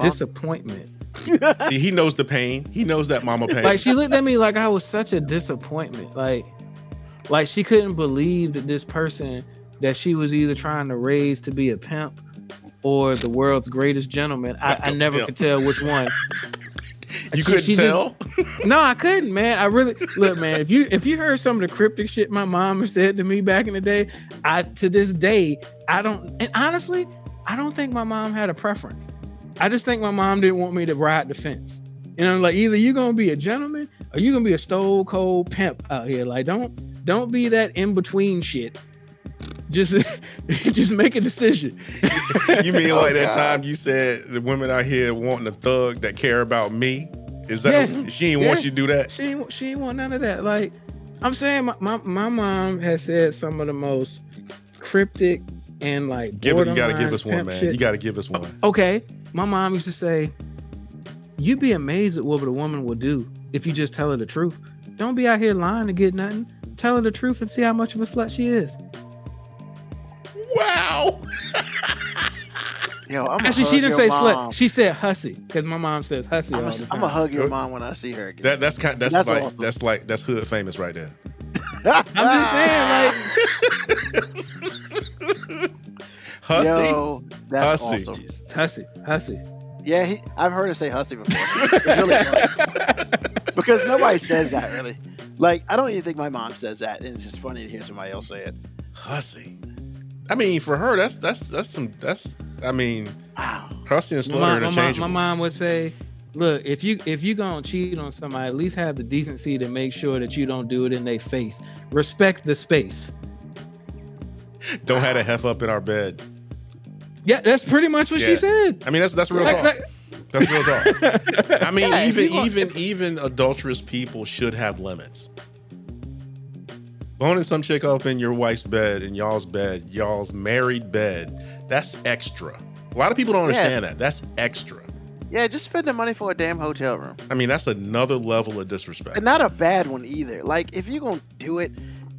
disappointment. See, he knows the pain. He knows that mama pain. Like she looked at me like I was such a disappointment. Like, like she couldn't believe that this person that she was either trying to raise to be a pimp or the world's greatest gentleman. I, I never Pimp. could tell which one. you she- couldn't she just- tell. No, I couldn't, man. I really look, man. If you if you heard some of the cryptic shit my mom said to me back in the day, I to this day I don't. And honestly, I don't think my mom had a preference. I just think my mom didn't want me to ride the fence. You know, like either you're gonna be a gentleman or you're gonna be a stone cold pimp out here. Like don't don't be that in between shit. Just just make a decision. You mean Oh, like that God. time you said the women out here wanting a thug that care about me? Is that Yeah. she ain't want you to do that? She ain't, she ain't want none of that. Like I'm saying, my, my, my mom has said some of the most cryptic and like Give it. You got to give us one, man. shit. You got to give us one. okay, my mom used to say, "You'd be amazed at what a woman will do if you just tell her the truth. Don't be out here lying to get nothing. Tell her the truth and see how much of a slut she is." Wow. Yo, I'm Actually, she didn't say slut. She said hussy because my mom says hussy I'm all the time. gonna hug your mom when I see her again. That that's kind. That's, That's like awesome. that's like that's hood famous right there. I'm just saying, like, Hussy. Yo, that's Hussy. awesome. hussy, hussy. Yeah, he, I've heard her say hussy before. Really because nobody says that really. Like, I don't even think my mom says that, and it's just funny to hear somebody else say it. Hussy. I mean, for her, that's that's that's some that's. I mean, Wow. hussy and My slutty mom, my, mom, my mom would say, "Look, if you if you gonna cheat on somebody, at least have the decency to make sure that you don't do it in their face. Respect the space." Don't have a hef up in our bed. Yeah, that's pretty much what Yeah. she said. I mean, that's that's real Like- talk. like- That's real talk. I mean, Yeah, even want- even even adulterous people should have limits. Boning some chick up in your wife's bed, in y'all's bed, y'all's married bed, that's extra. A lot of people don't Yeah. understand that. That's extra. Yeah, just spend the money for a damn hotel room. I mean, that's another level of disrespect. And not a bad one either. Like, if you're going to do it,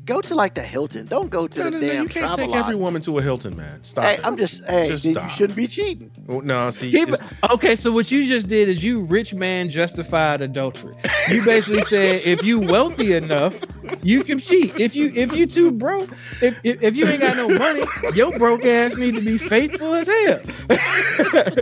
go to like the Hilton. Don't go to No, the no, no, damn you can't take every woman to a Hilton, man. Stop Hey, it. I'm just, hey, Just then you shouldn't be cheating. Oh, no, see, Yeah, it's- but- okay, so what you just did is you rich man justified adultery. You basically said if you wealthy enough, you can cheat. If you if you too broke, if, if if you ain't got no money, your broke ass need to be faithful as hell.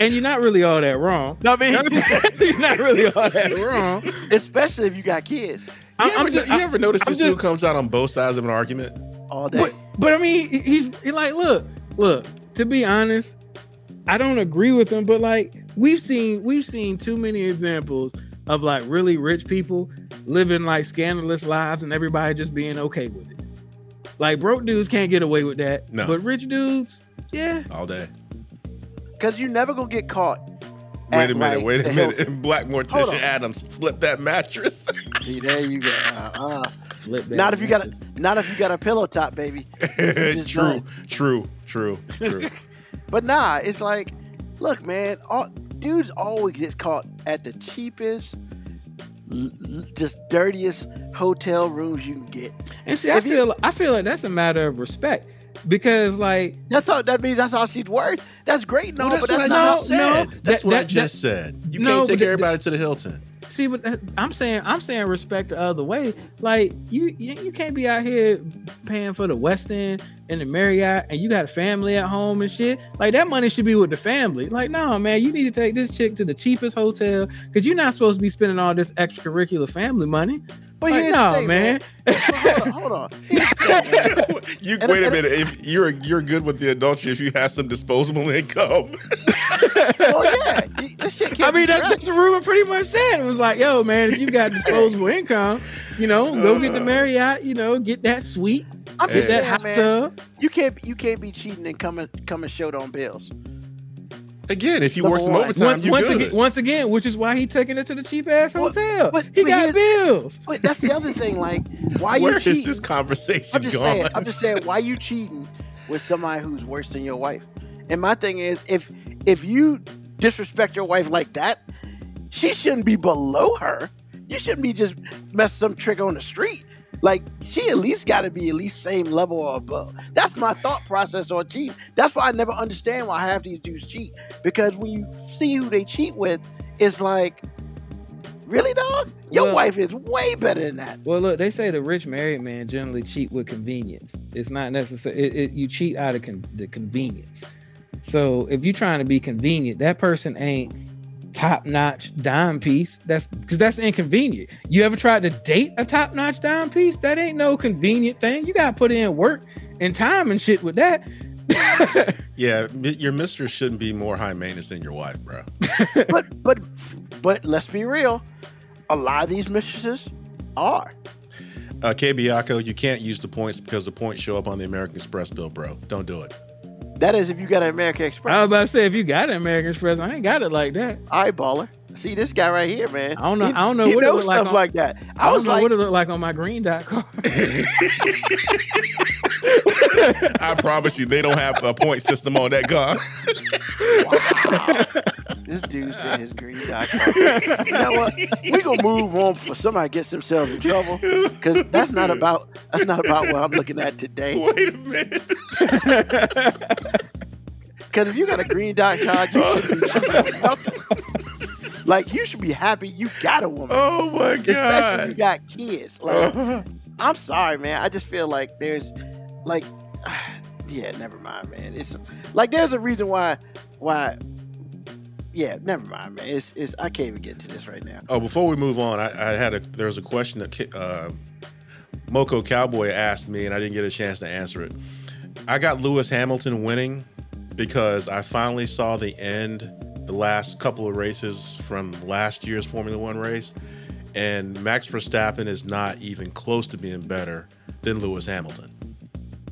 and you're not really all that wrong. No, I mean, you're not really all that wrong. especially if you got kids you, I'm- ever, I'm just- you ever notice I'm this just- dude comes out on both sides of an argument? all day. But, but I mean, he's he like, look, look. To be honest, I don't agree with him, but like we've seen we've seen too many examples of like really rich people living like scandalous lives and everybody just being okay with it. Like broke dudes can't get away with that, No. but rich dudes, yeah. All day. Because you're never going to get caught. Wait at, a minute, like, wait a minute. Hilton. Black Hold Morticia. Addams flip that mattress. See, there you go. Uh, Flip that not if you got a, not if you got a pillow top, baby. just true, true, true, true. But nah, it's like, look, man, all, dudes always get caught at the cheapest, l- l- just dirtiest hotel rooms you can get. And see, I if you- feel I feel like that's a matter of respect because like That's all. That means that's all she's worth. That's great, no, well, that's but what that's I not. just no, said. no, that's that- what I that- just said. You No, can't but take that- everybody to the Hilton. See, but uh, I'm saying I'm saying respect the other way. Like you, you, you can't be out here paying for the Westin and the Marriott, and you got a family at home and shit. Like that money should be with the family. Like, no, man, you need to take this chick to the cheapest hotel because you're not supposed to be spending all this extracurricular family money. But Like, here's no, the thing, man. man. hold on, hold on. Here's the thing, man. you And- wait a and- minute. If you're you're good with the adultery, if you have some disposable income, Oh yeah, y- this shit can't I mean, that's, tracked. that's the rumor pretty much said. It was like, yo, man, if you got disposable income, you know, go get the uh. Marriott, you know, get that suite, I'm get just that saying, hot man. tub. You can't you can't be cheating and coming coming short on bills. Again, if you Number work some one. overtime, Once, you once good. again, once again, which is why he taking it to the cheap ass Well, hotel. but- he but got bills. But that's the other thing. Like, why Where you is cheating? this conversation I'm just going? saying. I'm just saying. Why you cheating with somebody who's worse than your wife? And my thing is, if if you disrespect your wife like that, she shouldn't be below her. You shouldn't be just mess some trick on the street. Like she at least got to be at least same level or above. That's my thought process on cheating. That's why I never understand why half these dudes cheat. Because when you see who they cheat with, it's like, really, dog? Your Well- wife is way better than that. Well, look, they say the rich married man generally cheat with convenience. It's not necessary. It, it, you cheat out of con- the convenience. So if you're trying to be convenient, that person ain't top notch dime piece. That's because that's inconvenient. You ever tried to date a top notch dime piece? That ain't no convenient thing. You gotta put in work and time and shit with that. yeah, your mistress shouldn't be more high maintenance than your wife, bro. but but but let's be real. A lot of these mistresses are. Uh, K. Biacco, you can't use the points because the points show up on the American Express bill, bro. Don't do it. That is if you got an American Express. I was about to say if you got an American Express, I ain't got it like that. eyeballer. See this guy right here, man. I don't know- He, I don't know what it knows look like stuff on- like that. I, I, was don't know like, what it looked like on my green dot card. I promise you, they don't have a point system on that gun. wow. this dude said his green dot card. You know what? We gonna move on before somebody gets themselves in trouble because that's not about that's not about what I'm looking at today. Wait a minute. Because if you got a green dot card, you should be cheating on nothing. Like you should be happy you got a woman, Oh my god! especially if you got kids. Like Uh, I'm sorry, man. I just feel like there's like yeah, never mind, man. It's like there's a reason why why yeah, never mind, man. It's it's I can't even get into this right now. Oh, before we move on, I, I had a there was a question that uh, Moco Cowboy asked me, and I didn't get a chance to answer it. I got Lewis Hamilton winning because I finally saw the end, the last couple of races from last year's Formula One race, and Max Verstappen is not even close to being better than Lewis Hamilton.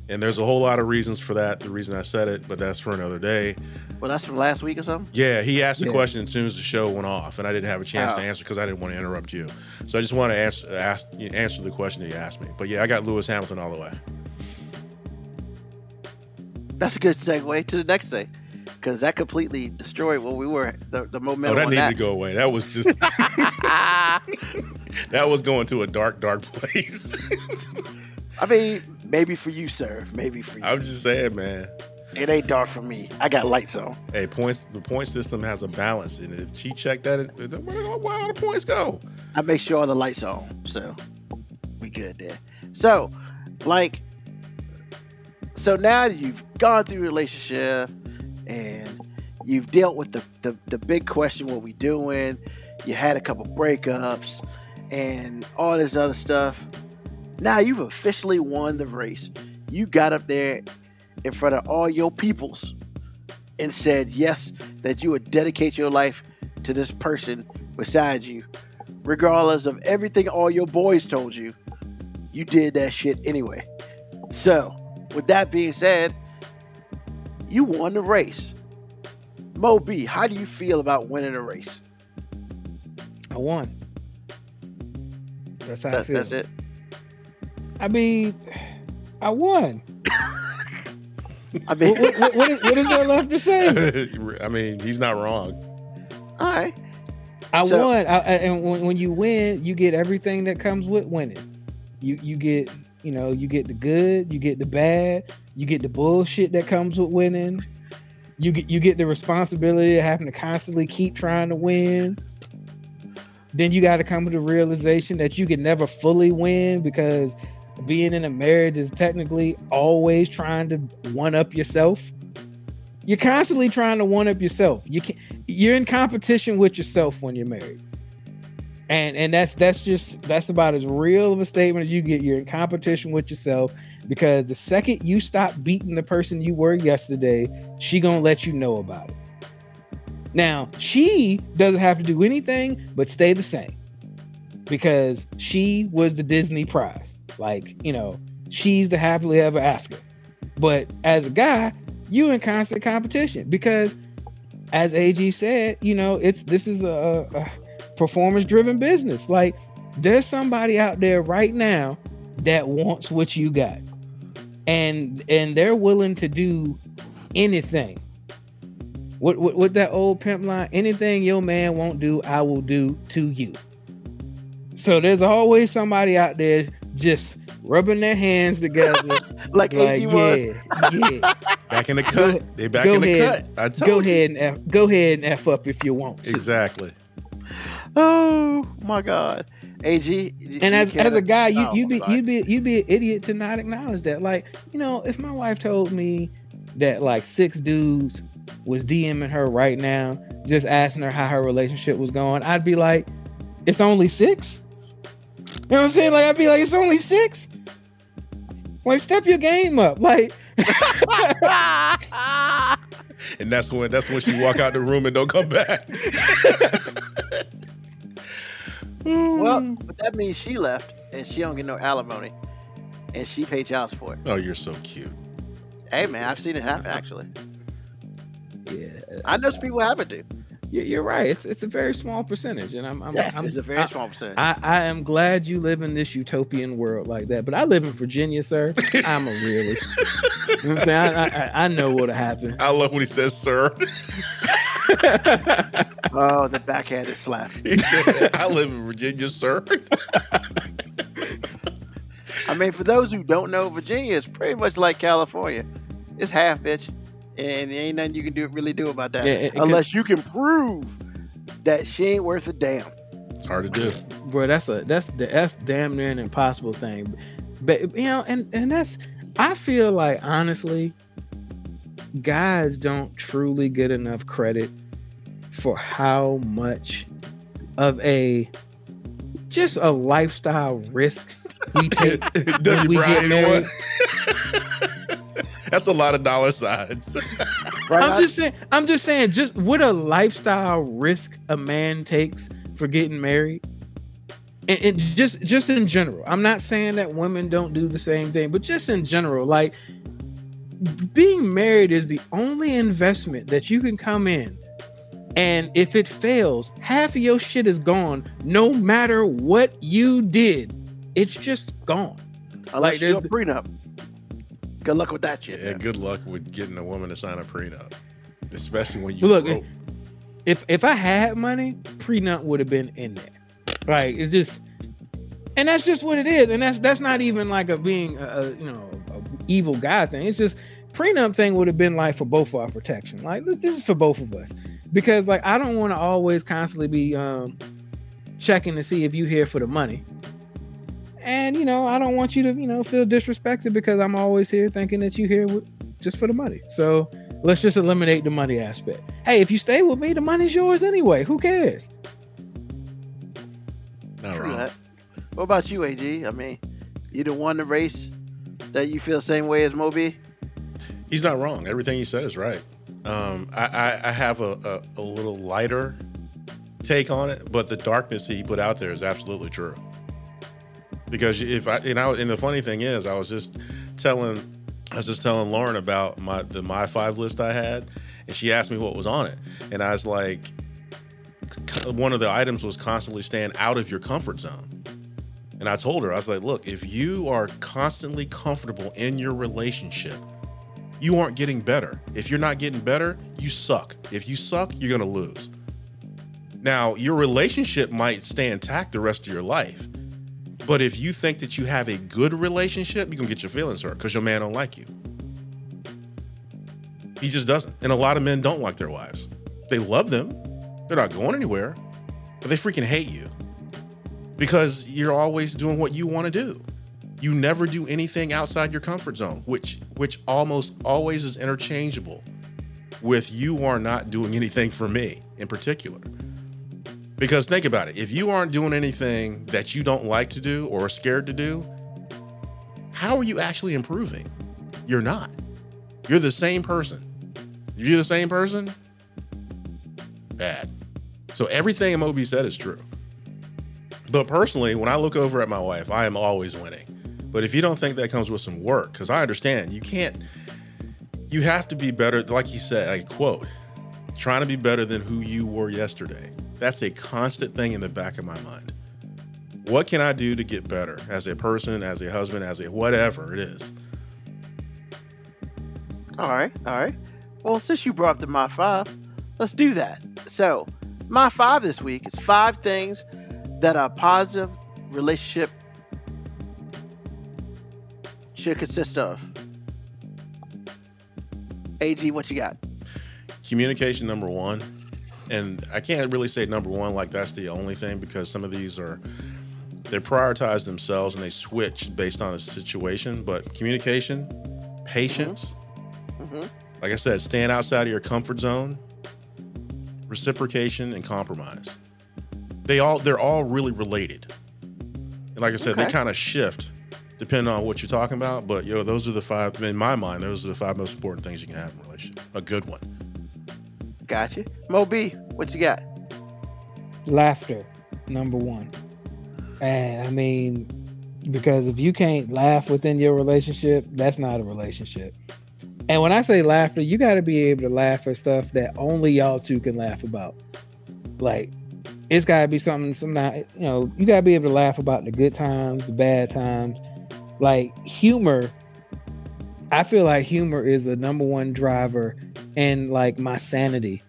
And there's a whole lot of reasons for that. The reason I said it, but that's for another day. Well, that's from last week or something. Yeah, he asked the Yeah. question as soon as the show went off, and I didn't have a chance to Oh. answer because I didn't want to interrupt you. So I just want to answer ask, answer the question that you asked me. But yeah, I got Lewis Hamilton all the way. That's a good segue to the next thing, because that completely destroyed what we were the, the Oh, momentum that on needed that. to go away. That was just that was going to a dark, dark place. I mean, maybe for you, sir. Maybe for you. I'm just saying, man. it ain't dark for me. I got lights on. Hey, points. The point system has a balance, and if she checked that, it- where where all the points go? I make sure all the lights are on, so we good there. So, like, so now you've gone through a relationship and you've dealt with the, the the big question: what we doing? You had a couple breakups and all this other stuff. Now you've officially won the race. You got up there in front of all your peoples and said yes that you would dedicate your life to this person beside you regardless of everything all your boys told you, you did that shit anyway. So, with that being said, you won the race. Mo B, how do you feel about winning a race? I won. That's how I feel. that's it. I mean, I won. I mean, what, what, what, is, what is there left to say? I mean, he's not wrong. all right. I So- won, I, I- and when, when you win, you get everything that comes with winning. You you get you know you get the good, you get the bad, you get the bullshit that comes with winning. You get you get the responsibility of having to constantly keep trying to win. Then you got to come to the realization that you can never fully win because being in a marriage is technically always trying to one up yourself. You're constantly trying to one up yourself. You can you're in competition with yourself when you're married. And and that's that's just that's about as real of a statement as you get. You're in competition with yourself because the second you stop beating the person you were yesterday, she gonna let you know about it. Now, she doesn't have to do anything but stay the same because she was the Disney prize. Like, you know, she's the happily ever after. But as a guy, you in constant competition because as AG said, you know, it's this is a, a performance driven business. Like there's somebody out there right now that wants what you got. And and they're willing to do anything. What, what what that old pimp line, anything your man won't do, I will do to you. So there's always somebody out there just rubbing their hands together. Like, like, AG was. yeah, yeah. Back in the Go- cut. they back go in the ahead. cut. I told Go you. ahead and F, go ahead and F up if you want to. Exactly. Oh my God. AG. and as, as a guy, you oh, you'd be God. you'd be you'd be an idiot to not acknowledge that. Like, you know, if my wife told me that like six dudes was DMing her right now, just asking her how her relationship was going, I'd be like, it's only six. You know what I'm saying? Like, I'd be like, it's only six. Like, step your game up. Like, And that's when that's when she walk out the room and don't come back. Well, hmm. but that means she left and she don't get no alimony and she paid child support. oh, you're so cute. Hey man, I've seen it happen actually. yeah, I know some people happen to. you- you're right. It's it's a very small percentage, and I'm I'm, Yes, I'm it's a very I- small percentage. I, I am glad you live in this utopian world like that, but I live in Virginia, sir. I'm a realist. you know what I'm saying? I, I, I know what'll happen. I love when he says sir. oh, the backhanded slap. He said, I live in Virginia, sir. I mean, for those who don't know, Virginia is pretty much like California. It's half bitch, and there ain't nothing you can do really do about that Yeah, it- it unless you can prove that she ain't worth a damn. It's hard to do. Bro, that's a that's the that's damn near an impossible thing. But you know, and and that's I feel like honestly, guys don't truly get enough credit for how much of a just a lifestyle risk we take when W. we get married. That's a lot of dollar signs. Right? I'm just saying, I'm just saying, just what a lifestyle risk a man takes for getting married. And, and just just in general. I'm not saying that women don't do the same thing, but just in general, like being married is the only investment that you can come in. And if it fails, half of your shit is gone, no matter what you did. It's just gone. Unless like, you're a prenup. Good luck with that shit. yeah, man. good luck with getting a woman to sign a prenup, especially when you look, broke. if if I had money, prenup would have been in there. Like it's just, and that's just what it is. And that's that's not even like a being a, a you know a evil guy thing. It's just prenup thing would have been like for both of our protection. Like this this is for both of us because like I don't want to always constantly be um checking to see if you here for the money. And you know I don't want you to you know feel disrespected because I'm always here thinking that you here with, just for the money. So let's just eliminate the money aspect. Hey, if you stay with me, the money's yours anyway. Who cares? Not True wrong. that. What about you, AG? I mean, you the one the race that you feel the same way as Moby? He's not wrong. Everything he said is right. Um, I, I, I have a, a, a little lighter take on it, but the darkness that he put out there is absolutely true. Because if I, you know, and the funny thing is, I was just telling, I was just telling Lauren about my the my five list I had, and she asked me what was on it, and I was like, one of the items was constantly staying out of your comfort zone. And I told her, I was like, look, if you are constantly comfortable in your relationship, you aren't getting better. If you're not getting better, you suck. If you suck, you're going to lose. Now, your relationship might stay intact the rest of your life. But if you think that you have a good relationship, you're going to get your feelings hurt because your man don't like you. He just doesn't. And a lot of men don't like their wives. They love them. They're not going anywhere, but they freaking hate you because you're always doing what you want to do. You never do anything outside your comfort zone which which almost always is interchangeable with you are not doing anything for me in particular. Because think about it if you aren't doing anything that you don't like to do or are scared to do how are you actually improving? You're not. You're the same person. If you're the same person bad. So everything moby said is true but personally, when I look over at my wife, I am always winning. But if you don't think that comes with some work, because I understand you can't, you have to be better. Like you said, I quote, trying to be better than who you were yesterday. That's a constant thing in the back of my mind. What can I do to get better as a person, as a husband, as a whatever it is? All right, all right. Well, since you brought up the My Five, let's do that. So, My Five this week is five things that a positive relationship should consist of. AG, what you got? communication number one and i can't really say number one like that's the only thing because some of these are they prioritize themselves and they switch based on a situation but communication patience Mhm. like i said staying outside of your comfort zone reciprocation and compromise they all they're all really related and like i said they kind of shift depending on what you're talking about but you know those are the five in my mind those are the five most important things you can have in a relationship a good one Gotcha. Mo B, what you got? Laughter, number one. And I mean, because if you can't laugh within your relationship, that's not a relationship. And when I say laughter, you got to be able to laugh at stuff that only y'all two can laugh about. Like, it's got to be something, some not, you know, you got to be able to laugh about the good times, the bad times. Like, humor, I feel like humor is the number one driver in like my sanity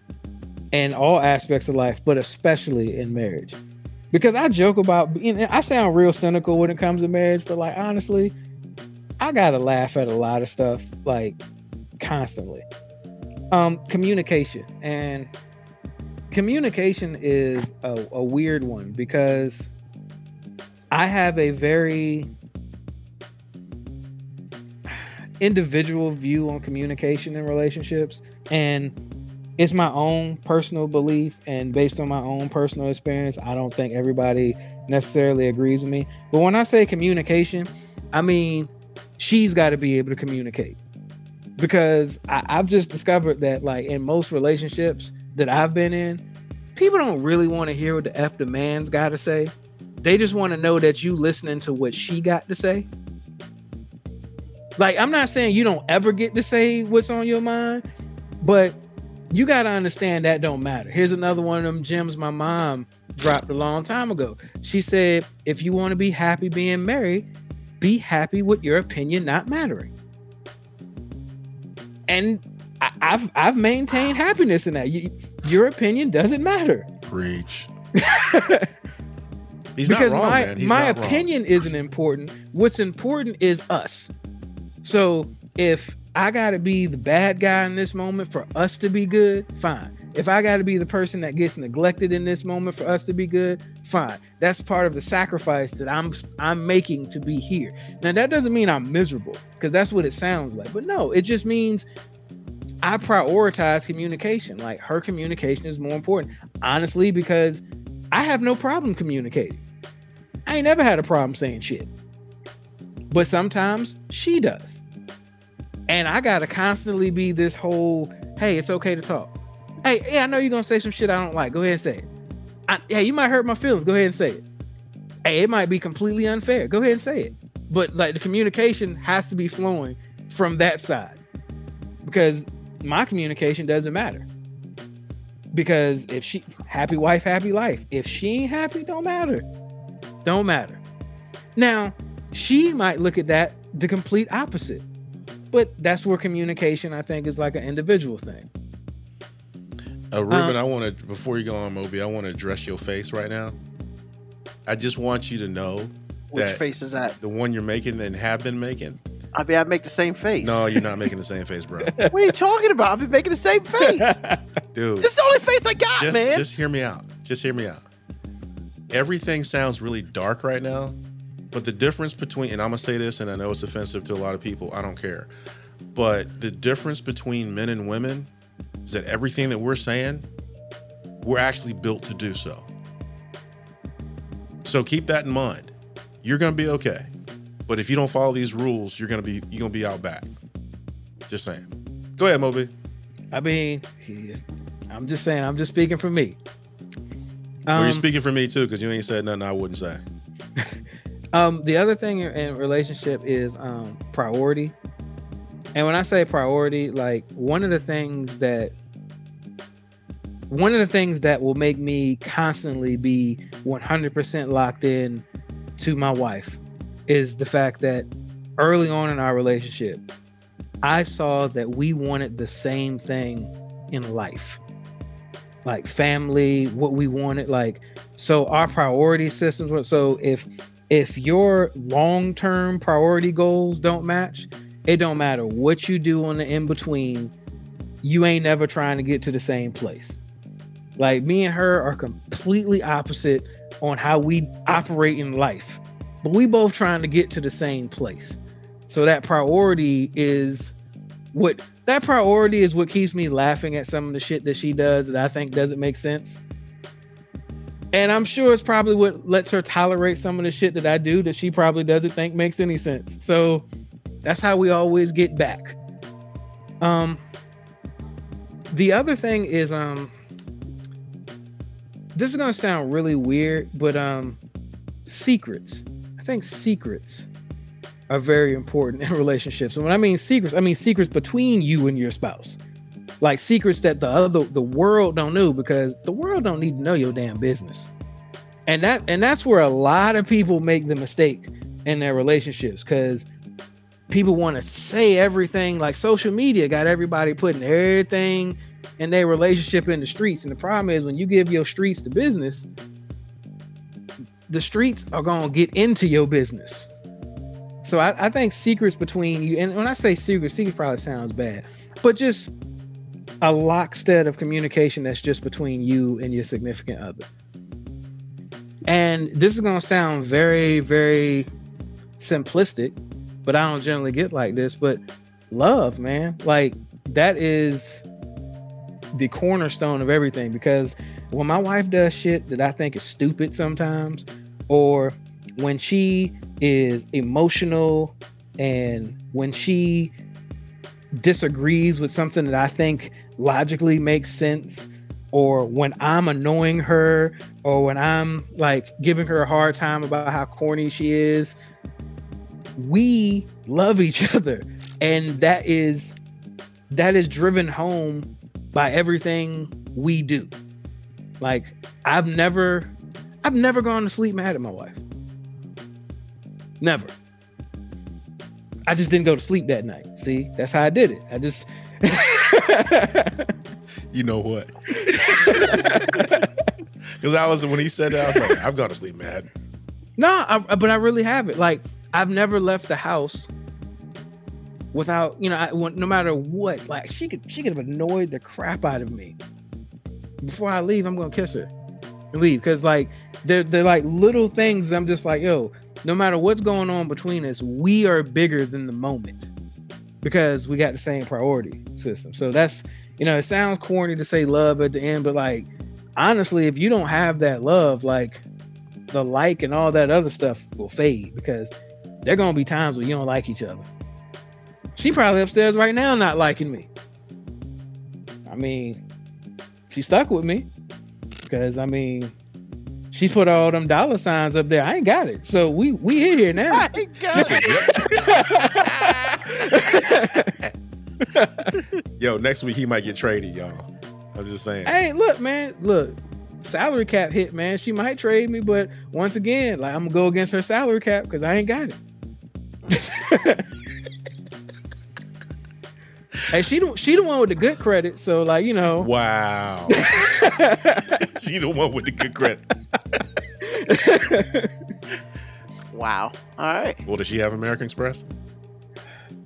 in all aspects of life, but especially in marriage. Because I joke about, you know, I sound real cynical when it comes to marriage, but like honestly, I gotta laugh at a lot of stuff, like constantly. Um, communication and communication is a, a weird one because I have a very individual view on communication in relationships, and it's my own personal belief and based on my own personal experience. I don't think everybody necessarily agrees with me. But when I say communication, I mean she's got to be able to communicate because I, I've just discovered that like in most relationships that I've been in, people don't really want to hear what the F the man's got to say. They just want to know that you listening to what she got to say. Like I'm not saying you don't ever get to say what's on your mind, but you got to understand that don't matter. Here's another one of them gems my mom dropped a long time ago. She said, if you want to be happy being married, be happy with your opinion not mattering. And I, have I've maintained happiness in that. You, your opinion doesn't matter. Preach. He's because not wrong, my man. He's my not wrong. opinion isn't important. What's important is us. So if I got to be the bad guy in this moment for us to be good, fine. If I got to be the person that gets neglected in this moment for us to be good, fine. That's part of the sacrifice that I'm I'm making to be here. Now that doesn't mean I'm miserable because that's what it sounds like. But no, it just means I prioritize communication. Like her communication is more important. Honestly, because I have no problem communicating. I ain't never had a problem saying shit. But sometimes she does. And I gotta constantly be this whole, hey, it's okay to talk. Hey, yeah, I know you're gonna say some shit I don't like. Go ahead and say it. I, hey, you might hurt my feelings. Go ahead and say it. Hey, it might be completely unfair. Go ahead and say it. But like the communication has to be flowing from that side. Because my communication doesn't matter. Because if she happy wife, happy life. If she ain't happy, don't matter. Don't matter. Now, she might look at that the complete opposite. But that's where communication, I think, is like an individual thing. Uh, Ruben, Um, I want to before you go on, Moby, I want to address your face right now. I just want you to know Which that face is that? the one you're making and have been making. I mean, I make the same face. No, you're not making the same face, bro. What are you talking about? I've been making the same face. Dude, This is the only face I got, just, man. just hear me out. Just hear me out. Everything sounds really dark right now, but the difference between, and I'm going to say this, and I know it's offensive to a lot of people, I don't care. But the difference between men and women is that everything that we're saying, we're actually built to do so. So keep that in mind. You're going to be okay. But if you don't follow these rules, you're going to be you're to be out back. Just saying. Go ahead, Moby. I mean, I'm just saying, I'm just speaking for me. well, Um, you're speaking for me too, because you ain't said nothing I wouldn't say. um, the other thing in- in relationship is um, priority. And when I say priority, like one of the things that one of the things that will make me constantly be 100% locked in to my wife is the fact that early on in our relationship, I saw that we wanted the same thing in life. Like family, what we wanted, like so our priority systems were so if if your long-term priority goals don't match, it don't matter what you do on the in between, you ain't never trying to get to the same place. Like me and her are completely opposite on how we operate in life, but we both trying to get to the same place. So that priority is what that priority is what keeps me laughing at some of the shit that she does that I think doesn't make sense. And I'm sure it's probably what lets her tolerate some of the shit that I do that she probably doesn't think makes any sense. So that's how we always get back. Um the other thing is um this is going to sound really weird, but um secrets. I think secrets are very important in relationships. And when I mean secrets, I mean secrets between you and your spouse. Like secrets that the other the world don't know because the world don't need to know your damn business. And that and that's where a lot of people make the mistake in their relationships because people want to say everything like social media got everybody putting everything in their relationship in the streets. And the problem is when you give your streets to business, the streets are gonna get into your business. So I, I think secrets between you, and when I say secrets, secrets probably sounds bad, but just a lockstep of communication that's just between you and your significant other. And this is gonna sound very, very simplistic, but I don't generally get like this. But love, man. Like that is the cornerstone of everything because when my wife does shit that I think is stupid sometimes, or when she is emotional and when she disagrees with something that I think logically makes sense, or when I'm annoying her, or when I'm like giving her a hard time about how corny she is, we love each other. And that is that is driven home by everything we do. Like I've never I've never gone to sleep mad at my wife. Never. I just didn't go to sleep that night. See, that's how I did it. I just You know what? Because I was when he said that, I was like, I'm going to sleep mad. No, I, but I really haven't. Like I've never left the house without, you know, I, no matter what. Like she could, she could have annoyed the crap out of me. Before I leave, I'm gonna kiss her leave because like they're they're like little things. I'm just like, yo, no matter what's going on between us, we are bigger than the moment because we got the same priority system. So that's you know, it sounds corny to say love at the end, but like honestly, if you don't have that love, like the like and all that other stuff will fade because there gonna be times where you don't like each other. She probably upstairs right now not liking me. I mean, she stuck with me because I mean, she put all them dollar signs up there. I ain't got it, so we we here now. I ain't got it. Yo, next week he might get traded, y'all. I'm just saying. hey, look, man, look, salary cap hit, man. She might trade me, but once again, like I'm gonna go against her salary cap because I ain't got it. hey, she the she the one with the good credit, so like you know, Wow. she the one with the good credit. wow. All right. Well, does she have American Express?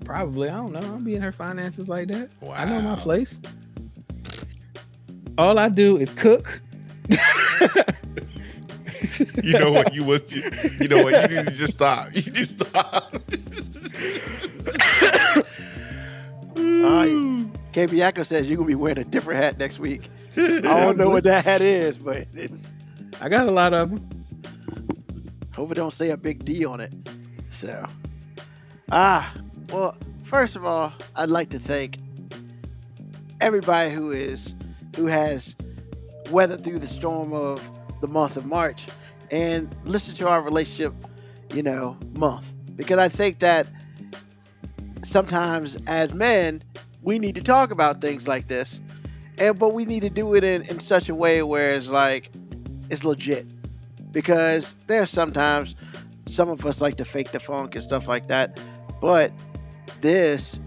probably I don't know. I'll be in her finances like that. I know my place. All I do is cook. You know what? You was. You know what? You need to just stop. You just stop. Right. KB Yako says you're gonna be wearing a different hat next week. I don't know what that hat is, but it's I got a lot of them. hope it don't say a big D on it. So, ah, well, first of all, I'd like to thank everybody who is who has weathered through the storm of the month of March and listened to our relationship, you know, month because I think that sometimes as men we need to talk about things like this and but we need to do it in, in such a way where it's like it's legit. Because there's sometimes some of us like to fake the funk and stuff like that but this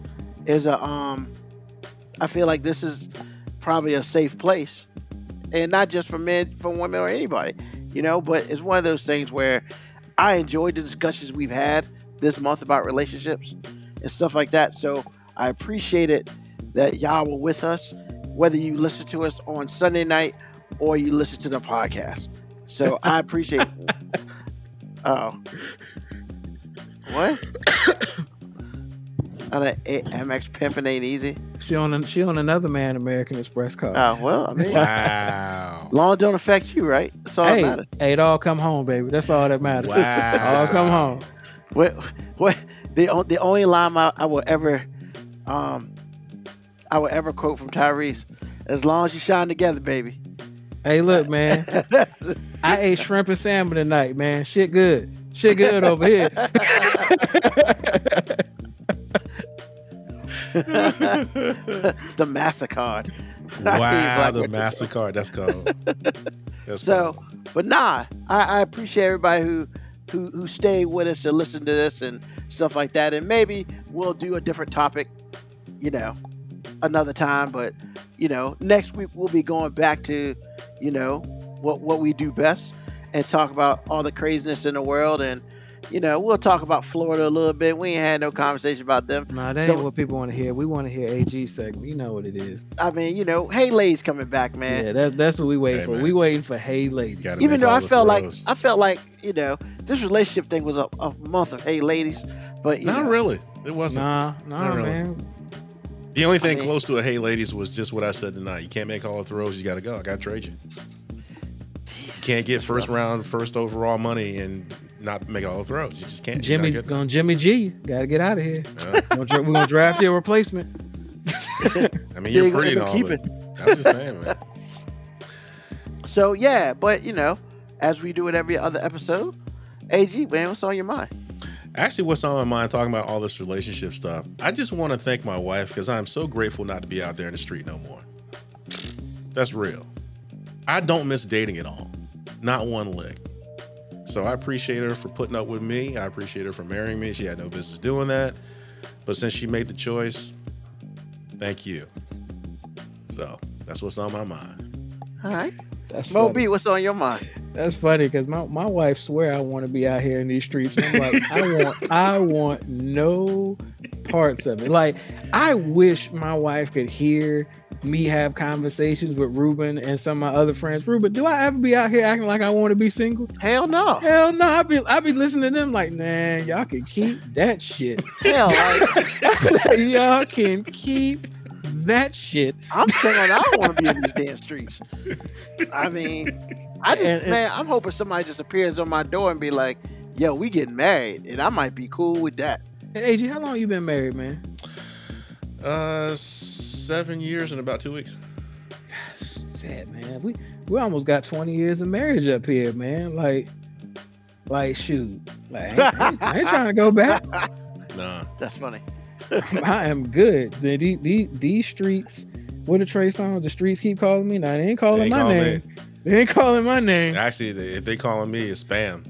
is a um i feel like this is probably a safe place. And not just for men for women or anybody you know but it's one of those things where i enjoyed the discussions we've had this month about relationships and stuff like that so i appreciate it that y'all were with us whether you listen to us on sunday night or you listen to the podcast so i appreciate oh what Oh, that A- Amex pimping ain't easy. She on a, she on another man American Express card. Oh well, I mean, Wow. law don't affect you, right? That's all that hey, matters. hey, it all come home, baby. That's all that matters. Wow. all come home. What, what? The the only line I, I will ever, um, I will ever quote from Tyrese: "As long as you shine together, baby." Hey, look, man. I ate shrimp and salmon tonight, man. Shit good. Shit good over here. the Mastercard. Wow, the Mastercard. That's cool. That's So, cold. but nah, I, I appreciate everybody who who who stayed with us to listen to this and stuff like that. And maybe we'll do a different topic, you know, another time. But you know, next week we'll be going back to, you know, what what we do best and talk about all the craziness in the world and. You know, we'll talk about Florida a little bit. We ain't had no conversation about them. nah, that So- ain't what people want to hear. We want to hear AG segment. You know what it is. I mean, you know, Hey Lay's coming back, man. Yeah, that, that's what we waiting Hey, for. man. We waiting for Hey Lady. Even though I felt like throws. I felt like you know this relationship thing was a, a month of hey ladies, but you not know, really. It wasn't. Nah, nah, Not really. man. The only thing mean- close to a hey ladies was just what I said tonight. You can't make all the throws. You got to go. I got to trade you. You can't get first round, first overall money and not make all the throws. You just can't. Jimmy gotta get going Jimmy G. Got to get out of here. Yeah. We're gonna dra- we're gonna draft your replacement. I mean, you're pretty end and up all, keeping. but I'm just saying, man. So yeah, but you know, as we do it every other episode, AG, man, what's on your mind? Actually, what's on my mind talking about all this relationship stuff? I just want to thank my wife because I'm so grateful not to be out there in the street no more. That's real. I don't miss dating at all, not one lick. So I appreciate her for putting up with me. I appreciate her for marrying me. She had no business doing that, but since she made the choice, thank you. So that's what's on my mind. All right, That's Mo funny. B, what's on your mind? That's funny because my, my wife swear I want to be out here in these streets. And I'm like, I want I want no parts of it. Like, I wish my wife could hear me have conversations with Ruben and some of my other friends. Ruben, do I ever be out here acting like I want to be single? Hell no, Hell no. I be I be listening to them like, nah, y'all can keep that shit. hell, like, y'all can keep that shit. I'm single. I don't want to be in these damn streets. I mean, I just And- and- man, I'm hoping somebody just appears on my door and be like, "Yo, we getting married," and I might be cool with that. Hey, AG, how long you been married, man? Uh, seven years in about two weeks. Sad man. We we almost got 20 years of marriage up here, man. Like, like shoot. Like I ain't, I ain't- I ain't trying to go back. Nah. That's funny. I am good. The- the- the- These streets, what the Trey Songz, the streets keep calling me. Now they ain't calling They ain't my calling name. They ain't calling my name. Actually, if they calling me, it's spam.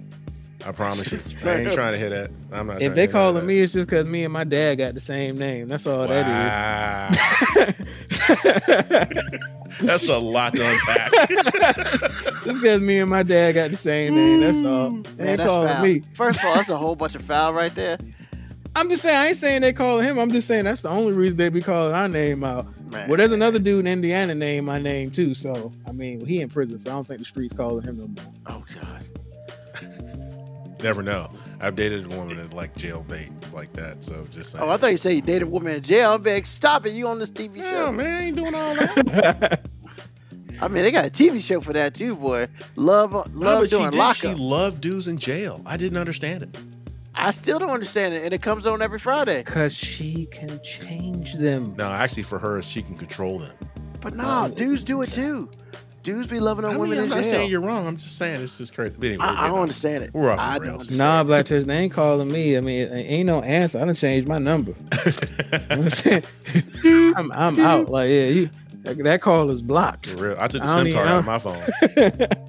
I promise you. I ain't trying to hit that. I'm not. If they calling me, it's just because me and my dad got the same name. That's all wow. that is. That's a lot to unpack. Just because me and my dad got the same name. That's all. Mm. They Man, ain't that's calling foul. me. First of all, that's a whole bunch of foul right there. I'm just saying, I ain't saying they calling him. I'm just saying that's the only reason they be calling our name out. Man. Well, there's another dude in Indiana named my name too. So I mean, he in prison, so I don't think the streets calling him no more. Oh God. Never know. I've dated a woman that like jail bait like that. So just saying. Oh, I thought you said you dated a woman in jail. I'm like, stop it. You on this TV show. No, show? man, I ain't doing all that. I mean, they got a TV show for that too, boy. Love, love no, but she doing did. She loved dudes in jail. I didn't understand it. I still don't understand it, and it comes on every Friday. Cause she can change them. No, actually, for her, she can control them. But no, Oh, dudes do it too. Dudes be loving on I mean, women I'm in not jail. saying you're wrong. I'm just saying it's just crazy. But anyway, I, I don't off- understand it. We're off the I don't rails. Nah. Black Church, they ain't calling me. I mean, ain't no answer. I done changed my number. You know I'm? I'm, I'm out. Like, yeah, you, that, that call is blocked. For real. I took the I SIM card out of my phone.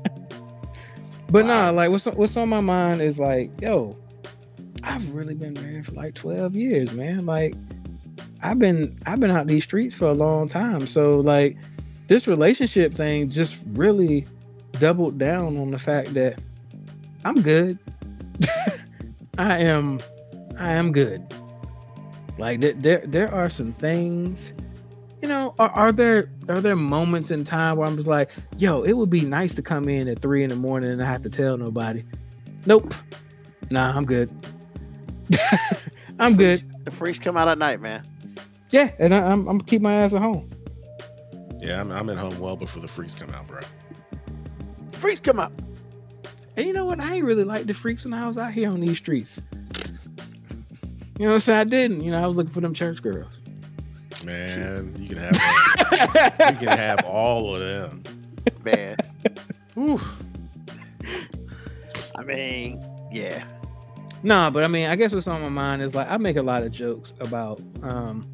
But nah, like what's what's on my mind is like, yo, I've really been married for like 12 years, man. Like I've been I've been out these streets for a long time. So like this relationship thing just really doubled down on the fact that I'm good. I am I am good. Like there there, there are some things you know, are, are there are there moments in time where I'm just like, yo, it would be nice to come in at three in the morning and I have to tell nobody. Nope. Nah, I'm good. I'm good. The freaks come out at night, man. Yeah, and I, I'm I'm keep my ass at home. Yeah, I'm, I'm at home well before the freaks come out, bro. Freaks come out. And you know what? I ain't really like the freaks when I was out here on these streets. You know what I'm saying? I didn't. You know, I was looking for them church girls. Man, you can have them. you can have all of them. Man. Whew. I mean, yeah. Nah, but I mean, I guess what's on my mind is like I make a lot of jokes about um,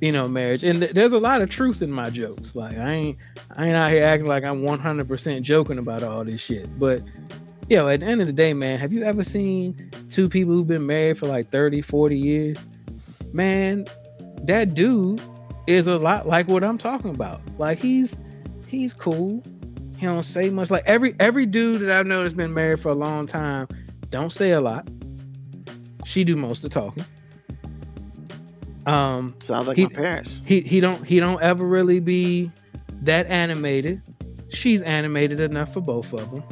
you know, marriage, and th- there's a lot of truth in my jokes. Like I ain't I ain't out here acting like I'm 100 percent joking about all this shit. But yo, at the end of the day, man, have you ever seen two people who've been married for like 30, 40 years? Man, that dude is a lot like what I'm talking about. Like he's he's cool. He don't say much. Like every every dude that I've known that's been married for a long time don't say a lot. She do most of the talking. Um, Sounds like He- my parents. he he don't he don't ever really be that animated. She's animated enough for both of them.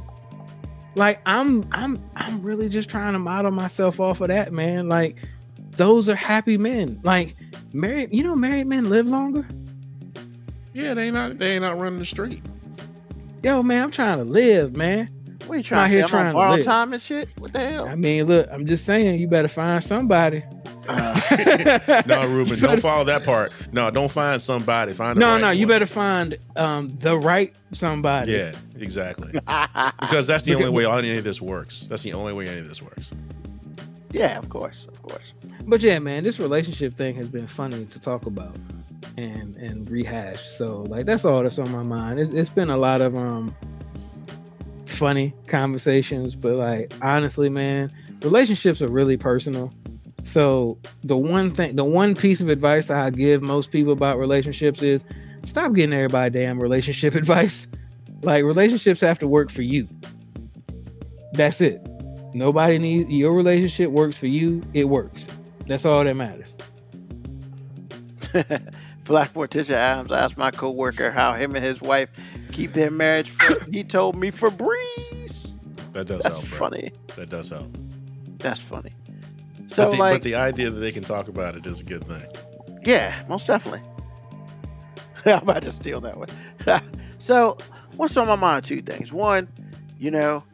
Like I'm I'm I'm really just trying to model myself off of that, man. Like those are happy men. Like married, you know, married men live longer. Yeah, they ain't not they ain't not running the street. Yo, man, I'm trying to live, man. What are you out trying to here say? I'm trying on to borrowed live. time and shit? What the hell? I mean, look, I'm just saying, you better find somebody. No, Ruben, don't follow that part. No, don't find somebody. Find the no, right no, you better find um the right somebody. Yeah, exactly. Because that's the only way any of this works. That's the only way any of this works. yeah, of course, of course. But yeah, man, this relationship thing has been funny to talk about and and rehash. So like that's all that's on my mind. It's it's been a lot of um funny conversations, but like honestly, man, relationships are really personal. So the one thing, the one piece of advice I give most people about relationships is stop getting everybody damn relationship advice. Like relationships have to work for you. That's it. Nobody needs your relationship works for you. It works. That's all that matters. Black Morticia Addams asked my coworker how him and his wife keep their marriage. For, he told me Febreze. That does That's help. bro. funny. That does help. That's funny. But So the, like, but the idea that they can talk about it is a good thing. yeah, most definitely. I'm about to steal that one. so what's on my mind? Two things. One, you know,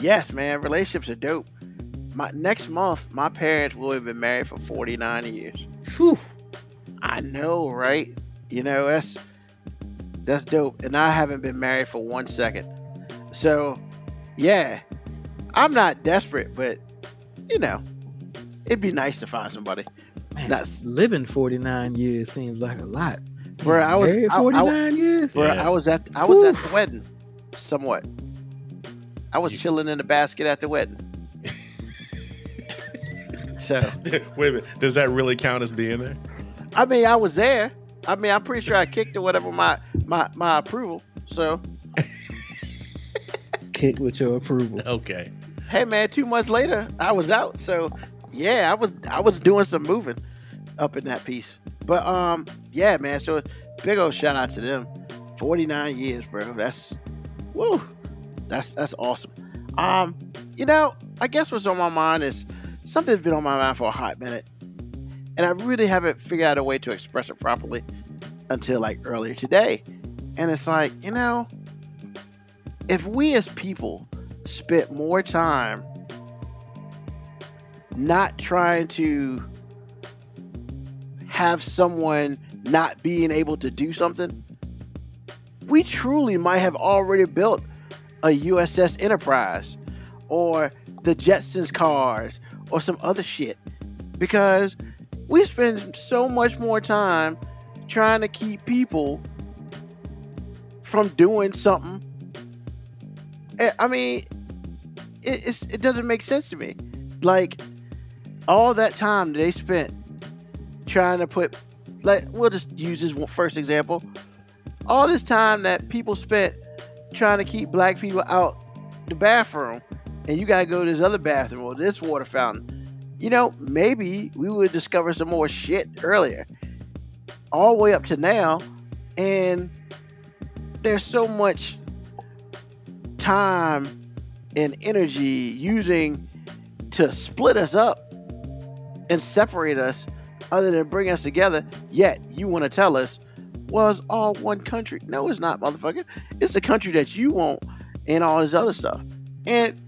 yes, man, relationships are dope. My next month, my parents will have been married for 49 years. Whew. I know, right? You know, that's that's dope. And I haven't been married for one second. So, yeah. I'm not desperate, but you know, it'd be nice to find somebody. Man, That's- living 49 years seems like a lot. Bro, I was- Married I- I- 49 years. Bro, Yeah. I was at I was at the wedding, somewhat. I was chilling in the basket at the wedding. so, Wait a minute. Does that really count as being there? I mean, I was there. I mean, I'm pretty sure I kicked or whatever my my my approval. So, Kick with your approval. Okay. hey man, two months later, I was out. So yeah, I was I was doing some moving up in that piece. But um, yeah, man. So big old shout out to them. Forty nine years, bro. That's woo. That's that's awesome. Um, you know, I guess what's on my mind is something's been on my mind for a hot minute, and I really haven't figured out a way to express it properly until like earlier today. And it's like, you know, if we as people spent more time not trying to have someone not being able to do something, we truly might have already built a USS Enterprise or the Jetsons cars or some other shit. Because we spend so much more time trying to keep people from doing something. Eh, I mean, it, it doesn't make sense to me. Like all that time they spent trying to put, like, we'll just use this first example. All this time that people spent trying to keep black people out the bathroom, and you gotta go to this other bathroom or this water fountain. You know, maybe we would discover some more shit earlier, all the way up to now, and there's so much time and energy using to split us up and separate us other than bring us together yet you want to tell us it's all one country. No it's not motherfucker. It's the country that you want and all this other stuff. And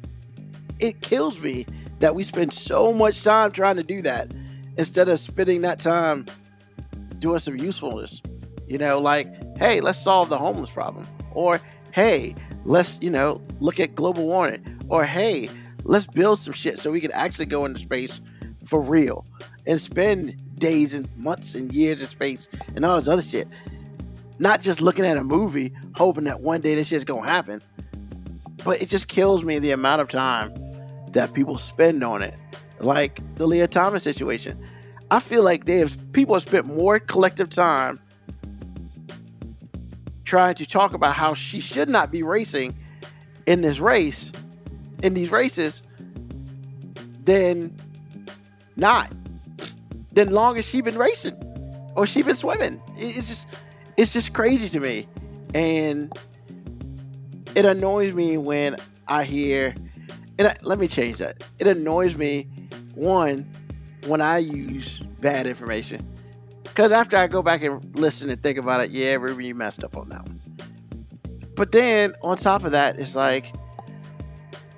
it kills me that we spend so much time trying to do that instead of spending that time doing some usefulness. You know like hey let's solve the homeless problem. Or hey let's you know look at global warming. Or hey let's build some shit so we can actually go into space for real and spend days and months and years in space and all this other shit. Not just looking at a movie hoping that one day this shit's gonna happen but it just kills me the amount of time that people spend on it. Like the Lia Thomas situation. I feel like they have people have spent more collective time trying to talk about how she should not be racing in this race, in these races, then not. Then long as she been racing or she been swimming. It's just it's just crazy to me. And it annoys me when I hear and let me change that. It annoys me one when I use bad information. Because after I go back and listen and think about it, yeah, Ruby, you messed up on that one. But then on top of that, it's like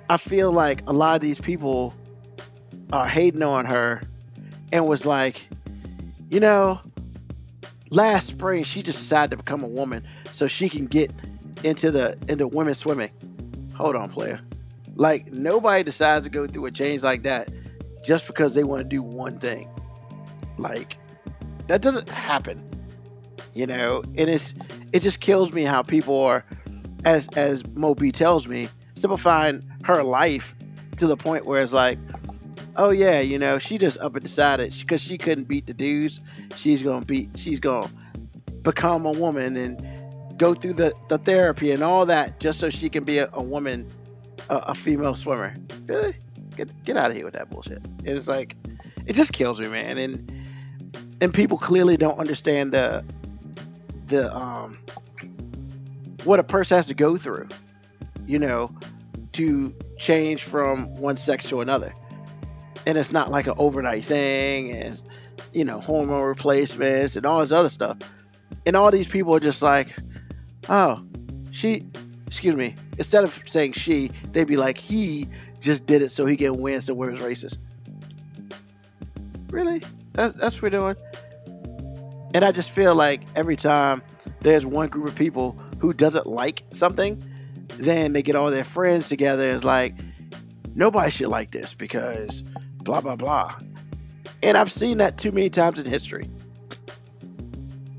I feel like a lot of these people are hating on her and was like, you know, last spring she just decided to become a woman so she can get into the into women's swimming. Hold on, player. Like nobody decides to go through a change like that just because they want to do one thing. Like that doesn't happen. You know, and it's it just kills me how people are as as Moby tells me, simplifying her life to the point where it's like, oh yeah, you know, she just up and decided because she couldn't beat the dudes, she's gonna beat, she's gonna become a woman and go through the, the therapy and all that just so she can be a, a woman, a, a, female swimmer. Really? Get get out of here with that bullshit. It's like it just kills me, man. And and people clearly don't understand the the um what a person has to go through, you know, to change from one sex to another. And it's not like an overnight thing, and you know, hormone replacements and all this other stuff. And all these people are just like, oh, she, excuse me, instead of saying she, they'd be like, he just did it so he can win some women's races. Really? That's, that's what we're doing. And I just feel like every time there's one group of people who doesn't like something, then they get all their friends together and it's like, nobody should like this because blah, blah, blah. And I've seen that too many times in history.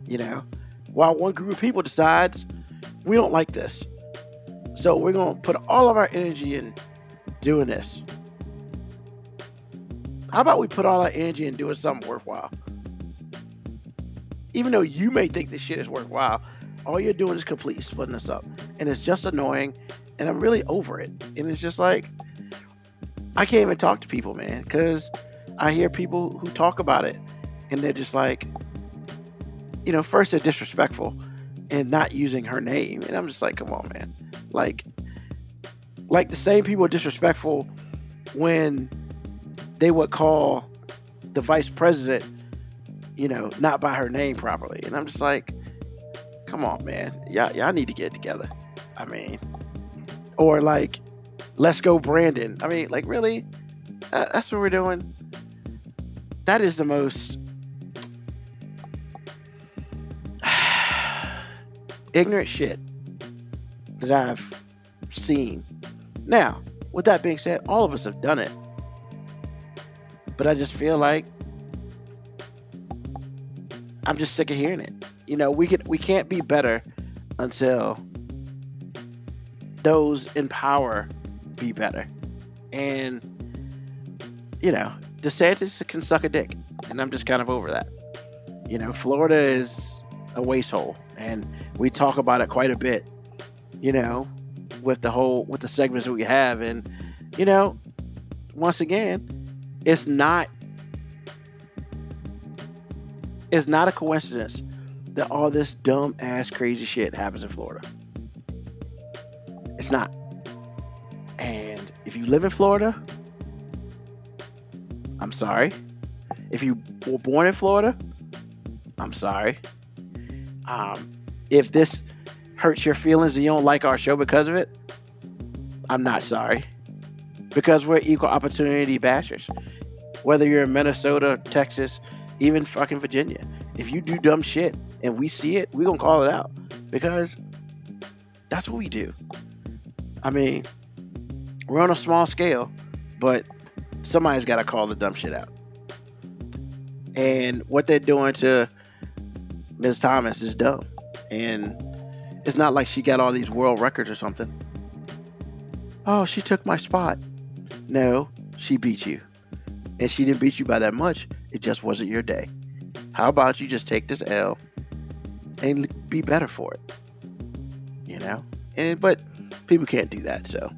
You know, while one group of people decides, we don't like this. So we're going to put all of our energy in doing this. How about we put all our energy in doing something worthwhile? Even though you may think this shit is worthwhile, all you're doing is completely splitting us up. And it's just annoying. And I'm really over it. And it's just like, I can't even talk to people, man, because I hear people who talk about it and they're just like, you know, first they're disrespectful and not using her name. And I'm just like, come on, man. Like, like the same people are disrespectful when they would call the vice president, you know, not by her name properly. And I'm just like, come on, man. Y'all, y'all need to get together. I mean, or like, let's go, Brandon. I mean, like, really? Uh, that's what we're doing. That is the most ignorant shit that I've seen. Now, with that being said, all of us have done it. But I just feel like I'm just sick of hearing it. You know, we can we can't be better until those in power be better. And you know, DeSantis can suck a dick, and I'm just kind of over that. You know, Florida is a waste hole, and we talk about it quite a bit. You know, with the whole with the segments that we have, and you know, once again, it's not it's not a coincidence that all this dumb ass crazy shit happens in Florida. It's not. And if you live in Florida, I'm sorry. If you were born in Florida, I'm sorry. Um, if this hurts your feelings and you don't like our show because of it, I'm not sorry. Because we're equal opportunity bashers. Whether you're in Minnesota, Texas, even fucking Virginia. If you do dumb shit and we see it, we're gonna call it out. Because that's what we do. I mean, we're on a small scale, but somebody's gotta call the dumb shit out. And what they're doing to Ms. Thomas is dumb. And it's not like she got all these world records or something. Oh, she took my spot. No, she beat you. And she didn't beat you by that much. It just wasn't your day. How about you just take this L and be better for it? You know? And but people can't do that, so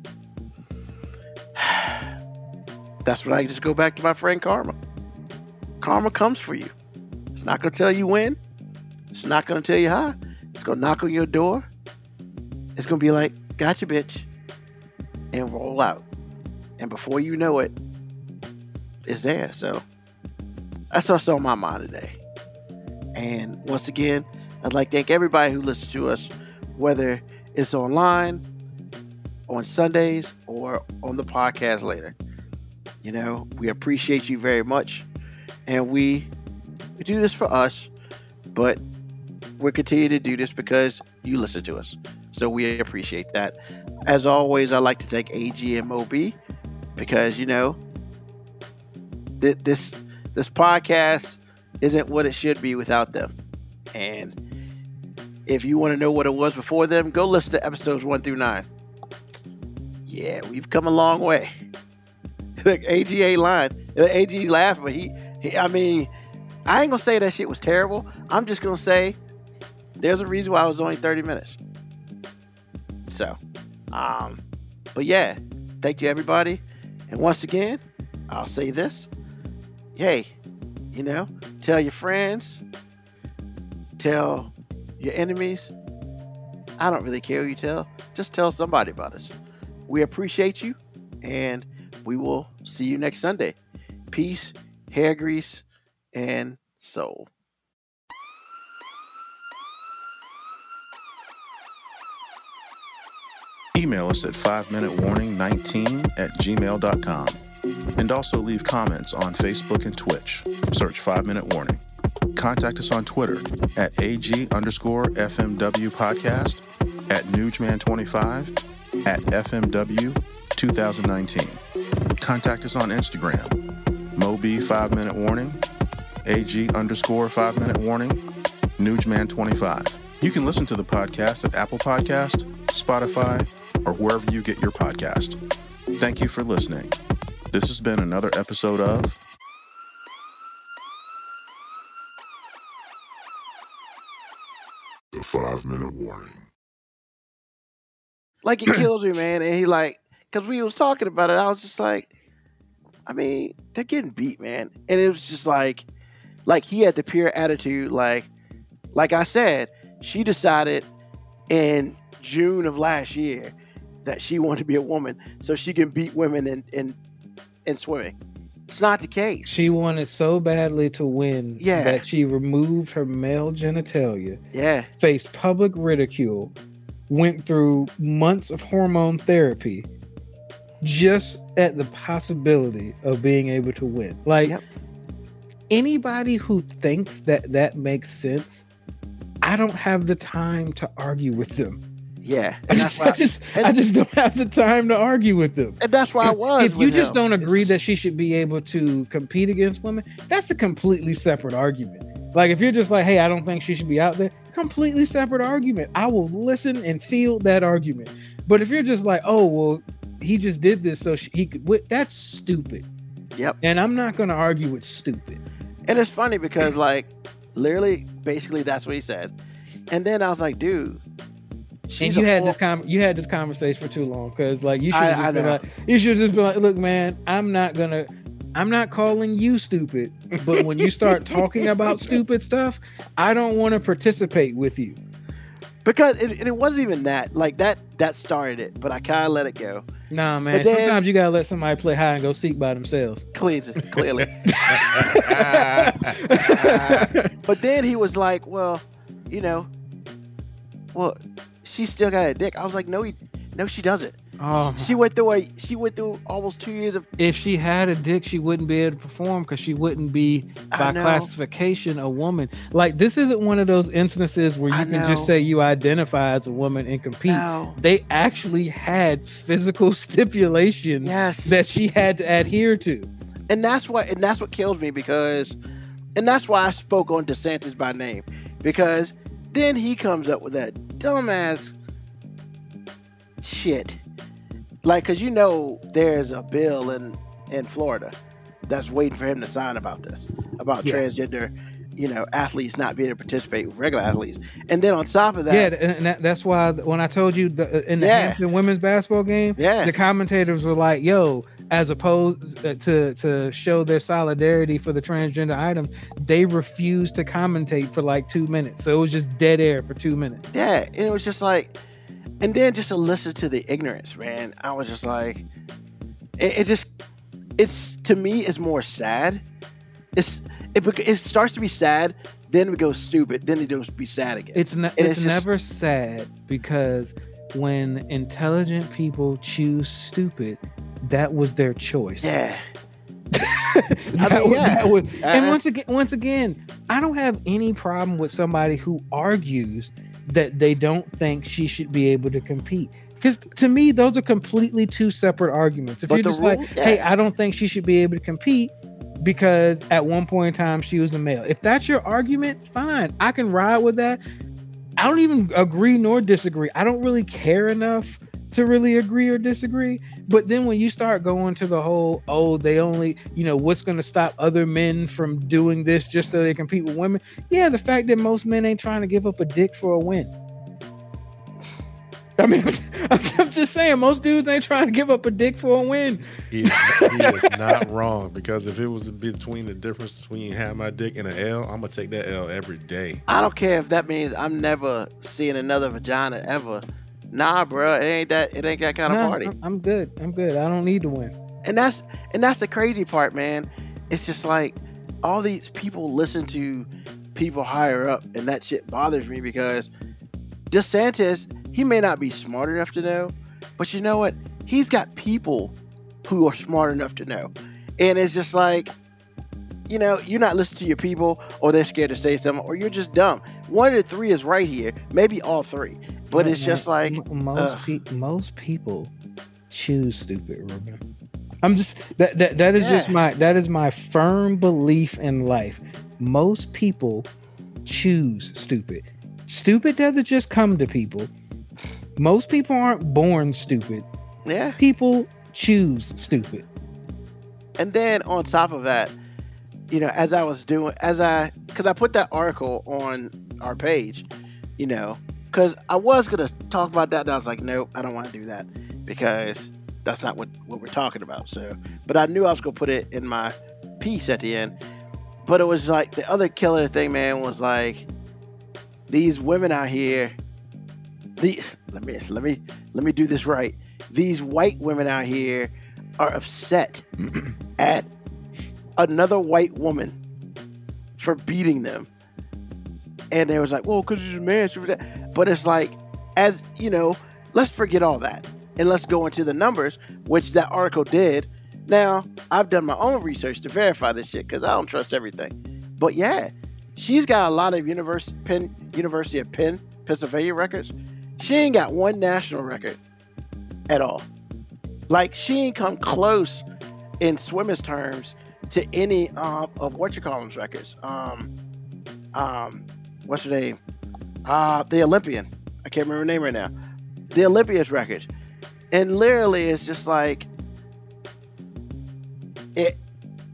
that's when I just go back to my friend Karma. Karma comes for you. It's not gonna tell you when. It's not gonna tell you how. It's gonna knock on your door. It's gonna be like, gotcha, bitch, and roll out. And before you know it, it's there. So that's what's on my mind today. And once again, I'd like to thank everybody who listens to us, whether it's online, on Sundays, or on the podcast later. You know, we appreciate you very much. And we, we do this for us, but we're continuing to do this because you listen to us. So we appreciate that. As always, I'd like to thank AGMOB because, you know, th- this this podcast isn't what it should be without them. And if you want to know what it was before them, go listen to episodes one through nine. Yeah, we've come a long way. Look, AGA line, lying. AG laughing, but he, he, I mean, I ain't gonna say that shit was terrible. I'm just gonna say there's a reason why I was only 30 minutes. So, um, but yeah, thank you everybody. And once again, I'll say this. Hey, you know, tell your friends, tell your enemies. I don't really care who you tell. Just tell somebody about us. We appreciate you, and we will see you next Sunday. Peace, hair grease, and soul. Email us at 5minutewarning19 at gmail.com. And also leave comments on Facebook and Twitch. Search 5 Minute Warning. Contact us on Twitter at AG underscore FMW podcast, at Newsman25, at FMW 2019. Contact us on Instagram, Moby 5 Minute Warning, AG underscore 5 Minute Warning, Newsman25. You can listen to the podcast at Apple Podcast, Spotify, or wherever you get your podcast. Thank you for listening. This has been another episode of The five minute warning. Like it kills me, man. And he like, cause we was talking about it, I was just like, I mean, they're getting beat, man. And it was just like, like he had the pure attitude, like, like I said, she decided in June of last year that she wanted to be a woman so she can beat women in in, in swimming. It's not the case. She wanted so badly to win Yeah. that she removed her male genitalia, Yeah, faced public ridicule, went through months of hormone therapy just at the possibility of being able to win. Like Yep. anybody who thinks that that makes sense, I don't have the time to argue with them. yeah. I And that's just, why I just, I just don't have the time to argue with them. and that's why I was. If you just him. don't agree It's- that she should be able to compete against women, that's a completely separate argument. Like if you're just like, hey, I don't think she should be out there, completely separate argument. I will listen and feel that argument. But if you're just like, oh well, he just did this so she, he could, win, that's stupid. Yep. And I'm not going to argue with stupid. And it's funny because like literally, basically that's what he said. And then I was like, dude, she's and you had this com- you had this conversation for too long because like you should I- I just like you should just be like look man i'm not gonna i'm not calling you stupid but when you start talking about stupid stuff i don't want to participate with you because it, and it wasn't even that. Like that that started it, but I kind of let it go. nah man then- sometimes you gotta let somebody play hide and go seek by themselves Clearly, clearly. but then he was like, well, you know, well, she still got a dick. I was like, no, he, no, she doesn't. Oh She went through a she went through almost two years of if she had a dick she wouldn't be able to perform because she wouldn't be by classification a woman like this isn't one of those instances where you I can just say you identify as a woman and compete no. they actually had physical stipulations Yes. that she had to adhere to. and that's what and that's what kills me because and that's why I spoke on DeSantis by name because then he comes up with that dumbass shit like because you know there's a bill in in Florida that's waiting for him to sign about this about Yeah. transgender you know athletes not being able to participate with regular athletes and then on top of that yeah, and that, that's why when I told you the, in the Yeah. Hampton women's basketball game, yeah the commentators were like, "Yo." As opposed uh, to to show their solidarity for the transgender item, they refused to commentate for like two minutes. So it was just dead air for two minutes. Yeah, and it was just like, and then just to listen to the ignorance, man. I was just like, it, it just, it's to me, it's more sad. It's it, it starts to be sad, then we go stupid, then it goes be sad again. It's ne- it's, it's just- never sad because when intelligent people choose stupid, that was their choice. yeah, that, mean, was, yeah. that was- and Uh, once again, once again, I don't have any problem with somebody who argues that they don't think she should be able to compete. Because to me, those are completely two separate arguments. If But you're just like, rule- "Hey. I don't think she should be able to compete," because at one point in time she was a male. If that's your argument, fine, I can ride with that. I don't even agree nor disagree. I don't really care enough to really agree or disagree. But then when you start going to the whole, oh, they only, you know, what's going to stop other men from doing this just so they compete with women? Yeah, the fact that most men ain't trying to give up a dick for a win. I mean, I'm just saying, most dudes ain't trying to give up a dick for a win. He is, he is not wrong because if it was between the difference between have my dick and an L, I'm gonna take that L every day. I don't care if that means I'm never seeing another vagina ever. Nah, bro, it ain't that. It ain't that kind of Nah, party. I'm, I'm good. I'm good. I don't need to win. and that's and that's the crazy part, man. It's just like all these people listen to people higher up, and that shit bothers me because DeSantis, he may not be smart enough to know, but you know what? He's got people who are smart enough to know, and it's just like, you know, you're not listening to your people, or they're scared to say something, or you're just dumb. One of the three is right here, maybe all three, but it's just like, most pe- most people choose stupid, Ruben. I'm just that that that is just my that is my firm belief in life. Most people choose stupid. Stupid doesn't just come to people. Most people aren't born stupid. yeah. People choose stupid. And then on top of that, you know, as I was doing, as I, because I put that article on our page, you know, because I was going to talk about that. And I was like, nope, I don't want to do that because that's not what, what we're talking about. So, but I knew I was going to put it in my piece at the end. But it was like the other killer thing, man, was like these women out here. These let me let me let me do this right. These white women out here are upset at another white woman for beating them. And they was like, well, because he's a man. But it's like, as you know, let's forget all that. And let's go into the numbers, which that article did. Now, I've done my own research to verify this shit because I don't trust everything. But yeah, she's got a lot of Univers- Penn, University of Penn, Pennsylvania records. She ain't got one national record at all. Like she ain't come close in swimmers terms to any um, of what you call them's records. Um, um, what's her name? Uh, the Olympian. I can't remember her name right now. The Olympia's record. and literally, it's just like it.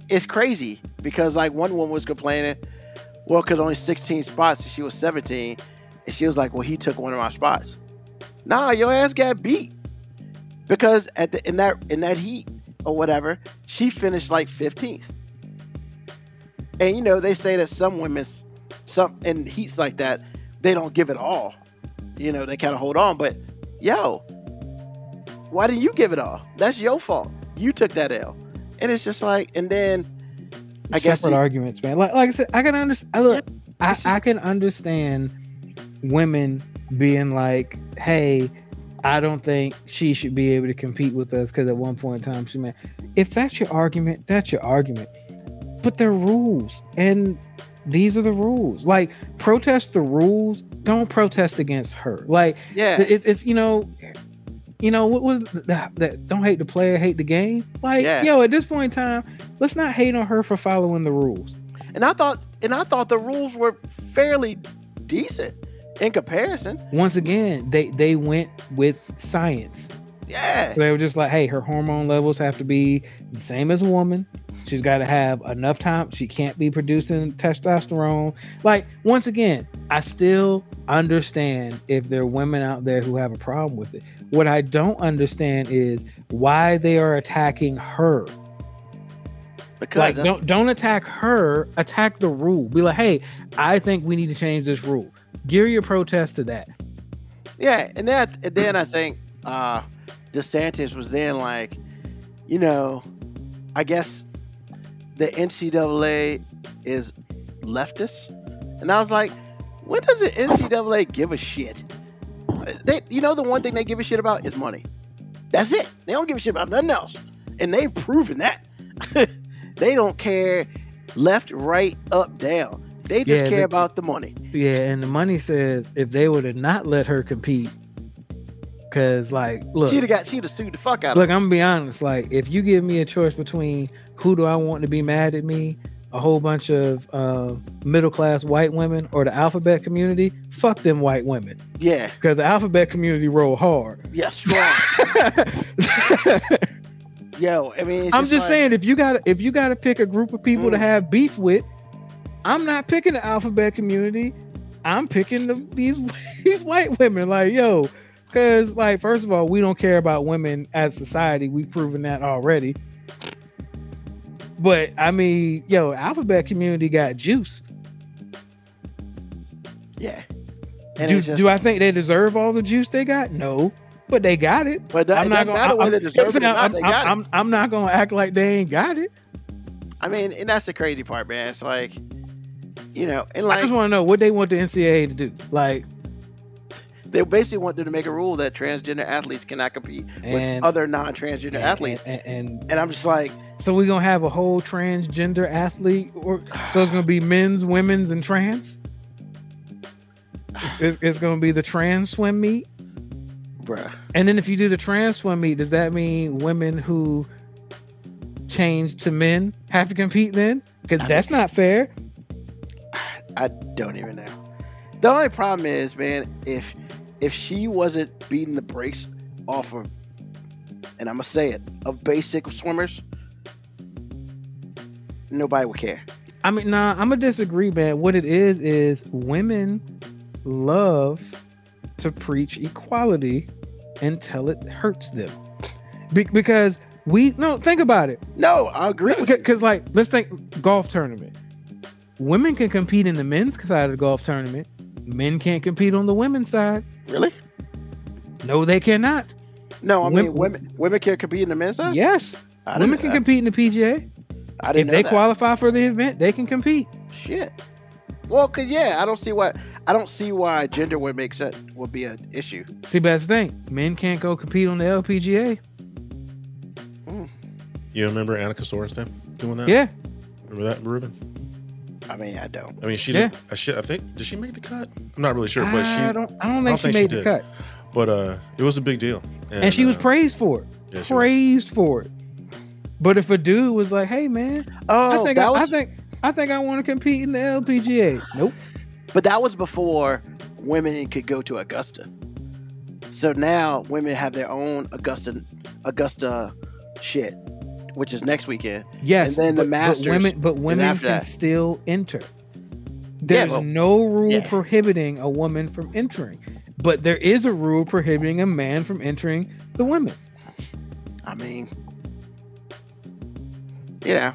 It's crazy because like one woman was complaining, well, because only 16 spots, and she was 17, and she was like, well, he took one of my spots. Nah, your ass got beat because at the in that in that heat or whatever, she finished like 15th. And you know, they say that some women's some in heats like that, they don't give it all. You know, they kind of hold on, but yo, why didn't you give it all? That's your fault. You took that L. And it's just like, and then I guess separate arguments, man. Like, like I said, I can understand. Look, I, just- I can understand women being like, "Hey, I don't think she should be able to compete with us because at one point in time she man." If that's your argument, that's your argument. But they're rules, and these are the rules. Like, protest the rules. Don't protest against her. Like, yeah, it, it's you know you know what was that, that don't hate the player hate the game like Yeah. yo at this point in time let's not hate on her for following the rules and I thought, and I thought the rules were fairly decent in comparison. once again they they went with science Yeah, they were just like hey her hormone levels have to be the same as a woman. She's got to have enough time. She can't be producing testosterone. Like once again i still understand if there are women out there who have a problem with it. What i don't understand is why they are attacking her. Because like that's- don't don't attack her attack the rule. Be like hey i think we need to change this rule. Gear your protest to that. Yeah, and that and then I think uh DeSantis was then like, you know, I guess the NCAA is leftist, and I was like, when does the NCAA give a shit? They, you know, the one thing they give a shit about is money. That's it. They don't give a shit about nothing else, and they've proven that. they don't care left, right, up, down. They just Yeah, care they- about the money. Yeah, and the money says if they would have not let her compete, because like, look, She'd have got. She'd have sued the fuck out of. look, I'm gonna be honest. Like, if you give me a choice between who do I want to be mad at me, a whole bunch of uh, middle class white women or the alphabet community, fuck them white women, Yeah, because the alphabet community roll hard. yeah, strong. Yo, I mean, I'm just like- saying, if you got to if you got to pick a group of people to Mm. have beef with, I'm not picking the alphabet community. I'm picking the, these these white women. Like, yo, because like first of all, we don't care about women as society. We've proven that already. But I mean, yo, alphabet community got juice. Yeah. And Do, just, do I think they deserve all the juice they got? No, but they got it. But that, I'm not gonna. matter whether they deserve it not. They I'm- it. I'm- I'm not gonna act like they ain't got it. I mean, and that's the crazy part, man. It's like, you know, and like I just want to know what they want the NCAA to do. Like, they basically want them to make a rule that transgender athletes cannot compete with other non-transgender athletes. And, and, and And I'm just like, so we're gonna have a whole transgender athlete, or so it's gonna be men's, women's, and trans. It's, it's gonna be the trans swim meet, bruh, and then if you do the trans swim meet, does that mean women who change to men have to compete then? Because that's not fair. I don't even know. The only problem is, man, if if she wasn't beating the brakes off of, and I'm gonna say it, of basic swimmers, nobody would care. I mean, nah, I'm gonna disagree, man. What it is is women love to preach equality until it hurts them, Be- because we no think about it. No, I agree. Because like, let's think golf tournament. Women can compete in the men's side of the golf tournament. Men can't compete on the women's side. Really? No, they cannot. No, I mean Wom- women women can compete in the men's side. Yes, I women can that. compete in the PGA. I If didn't know they that. qualify for the event, they can compete. Shit. Well, cause yeah, I don't see why I don't see why gender would make sense would be an issue. See, but that's the thing. Men can't go compete on the LPGA. Hmm. You remember Annika Sorenstam doing that? Yeah, Remember that, Ruben? I mean, I don't. I mean, she Yeah. did. I, should, I think did she make the cut? I'm not really sure, but I she. don't. I don't think don't she think she made the did. cut, But uh, it was a big deal, and, she was uh, praised for it. yeah, she was. praised for it. But if a dude was like, "Hey, man, Oh, I think I, was, I think I think I want to compete in the LPGA," nope. but that was before women could go to Augusta. So now women have their own Augusta, Augusta shit, which is next weekend. Yes, And then the but- Masters But women, but women can that. still enter. There's well, no rule yeah. prohibiting a woman from entering, but there is a rule prohibiting a man from entering the women's. I mean, you know,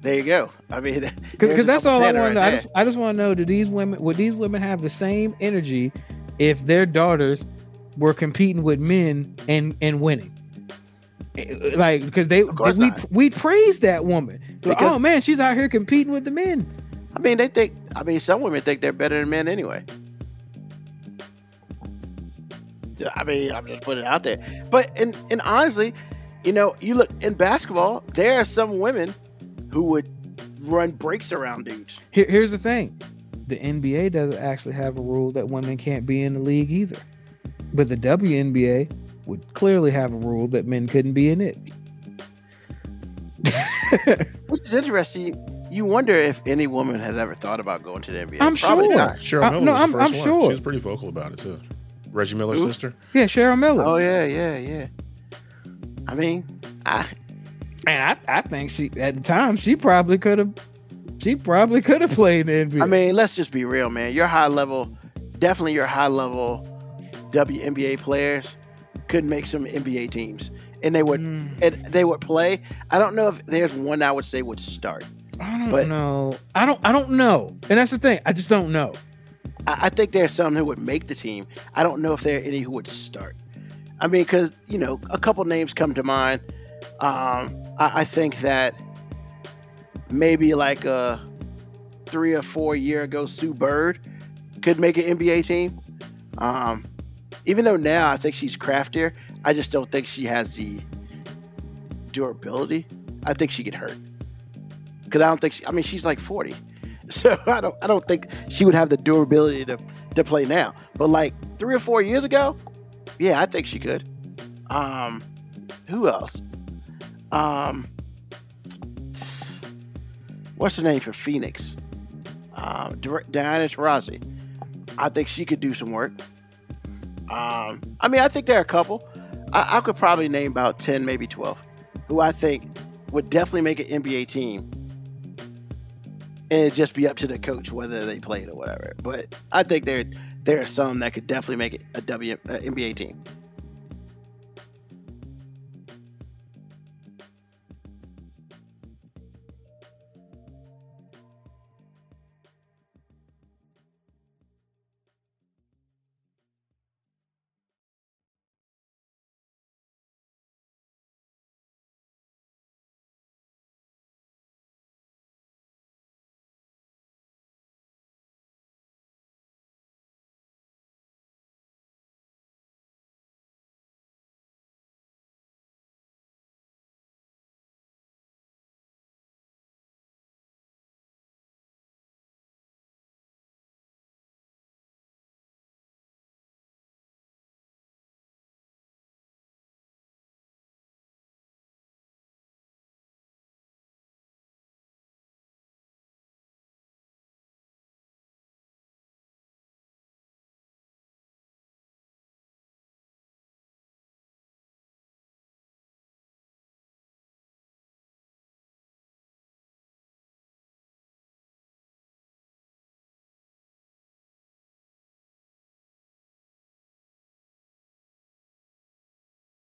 there you go. I mean, Because that's all I want to know. I just, I just want to know: Do these women, would these women have the same energy if their daughters were competing with men and and winning? Like, because they, we not. we praise that woman. Like, Because- oh man, she's out here competing with the men. I mean, they think. I mean, some women think they're better than men anyway. I mean, I'm just putting it out there. But and and honestly, you know, you look in basketball, there are some women who would run breaks around dudes. Here, here's the thing: the NBA doesn't actually have a rule that women can't be in the league either, but the WNBA would clearly have a rule that men couldn't be in it. Which is interesting. You wonder if any woman has ever thought about going to the NBA. I'm Probably sure. not. Cheryl Uh, Miller no, was I'm- the 1st I'm one. sure. She was pretty vocal about it too. Reggie Miller's Who? sister. Yeah, Cheryl Miller. Oh yeah, yeah, yeah. I mean, I Man, I, I think she at the time she probably could have she probably could have played in the NBA. I mean, let's just be real, man. Your high level, definitely your high level WNBA players could make some NBA teams, and they would Mm, and they would play. I don't know if there's one I would say would start. I don't but- know. I don't I don't know. And that's the thing. I just don't know. I, I think there's some who would make the team. I don't know if there are any who would start. I mean, because you know, a couple names come to mind. Um, I, I think that maybe like a three or four year ago, Sue Bird could make an NBA team. Um, even though now I think she's craftier, I just don't think she has the durability. I think she get hurt because I don't think she. I mean, she's like forty, so I don't. I don't think she would have the durability to to play now. But like three or four years ago, yeah, I think she could. Um, who else? Um, what's the name for Phoenix? Um, Diana Taurasi. I think she could do some work. Um, I mean, I think there are a couple. I, I could probably name about ten, maybe twelve, who I think would definitely make an NBA team and it'd just be up to the coach whether they played or whatever. But I think there there are some that could definitely make it a W a NBA team.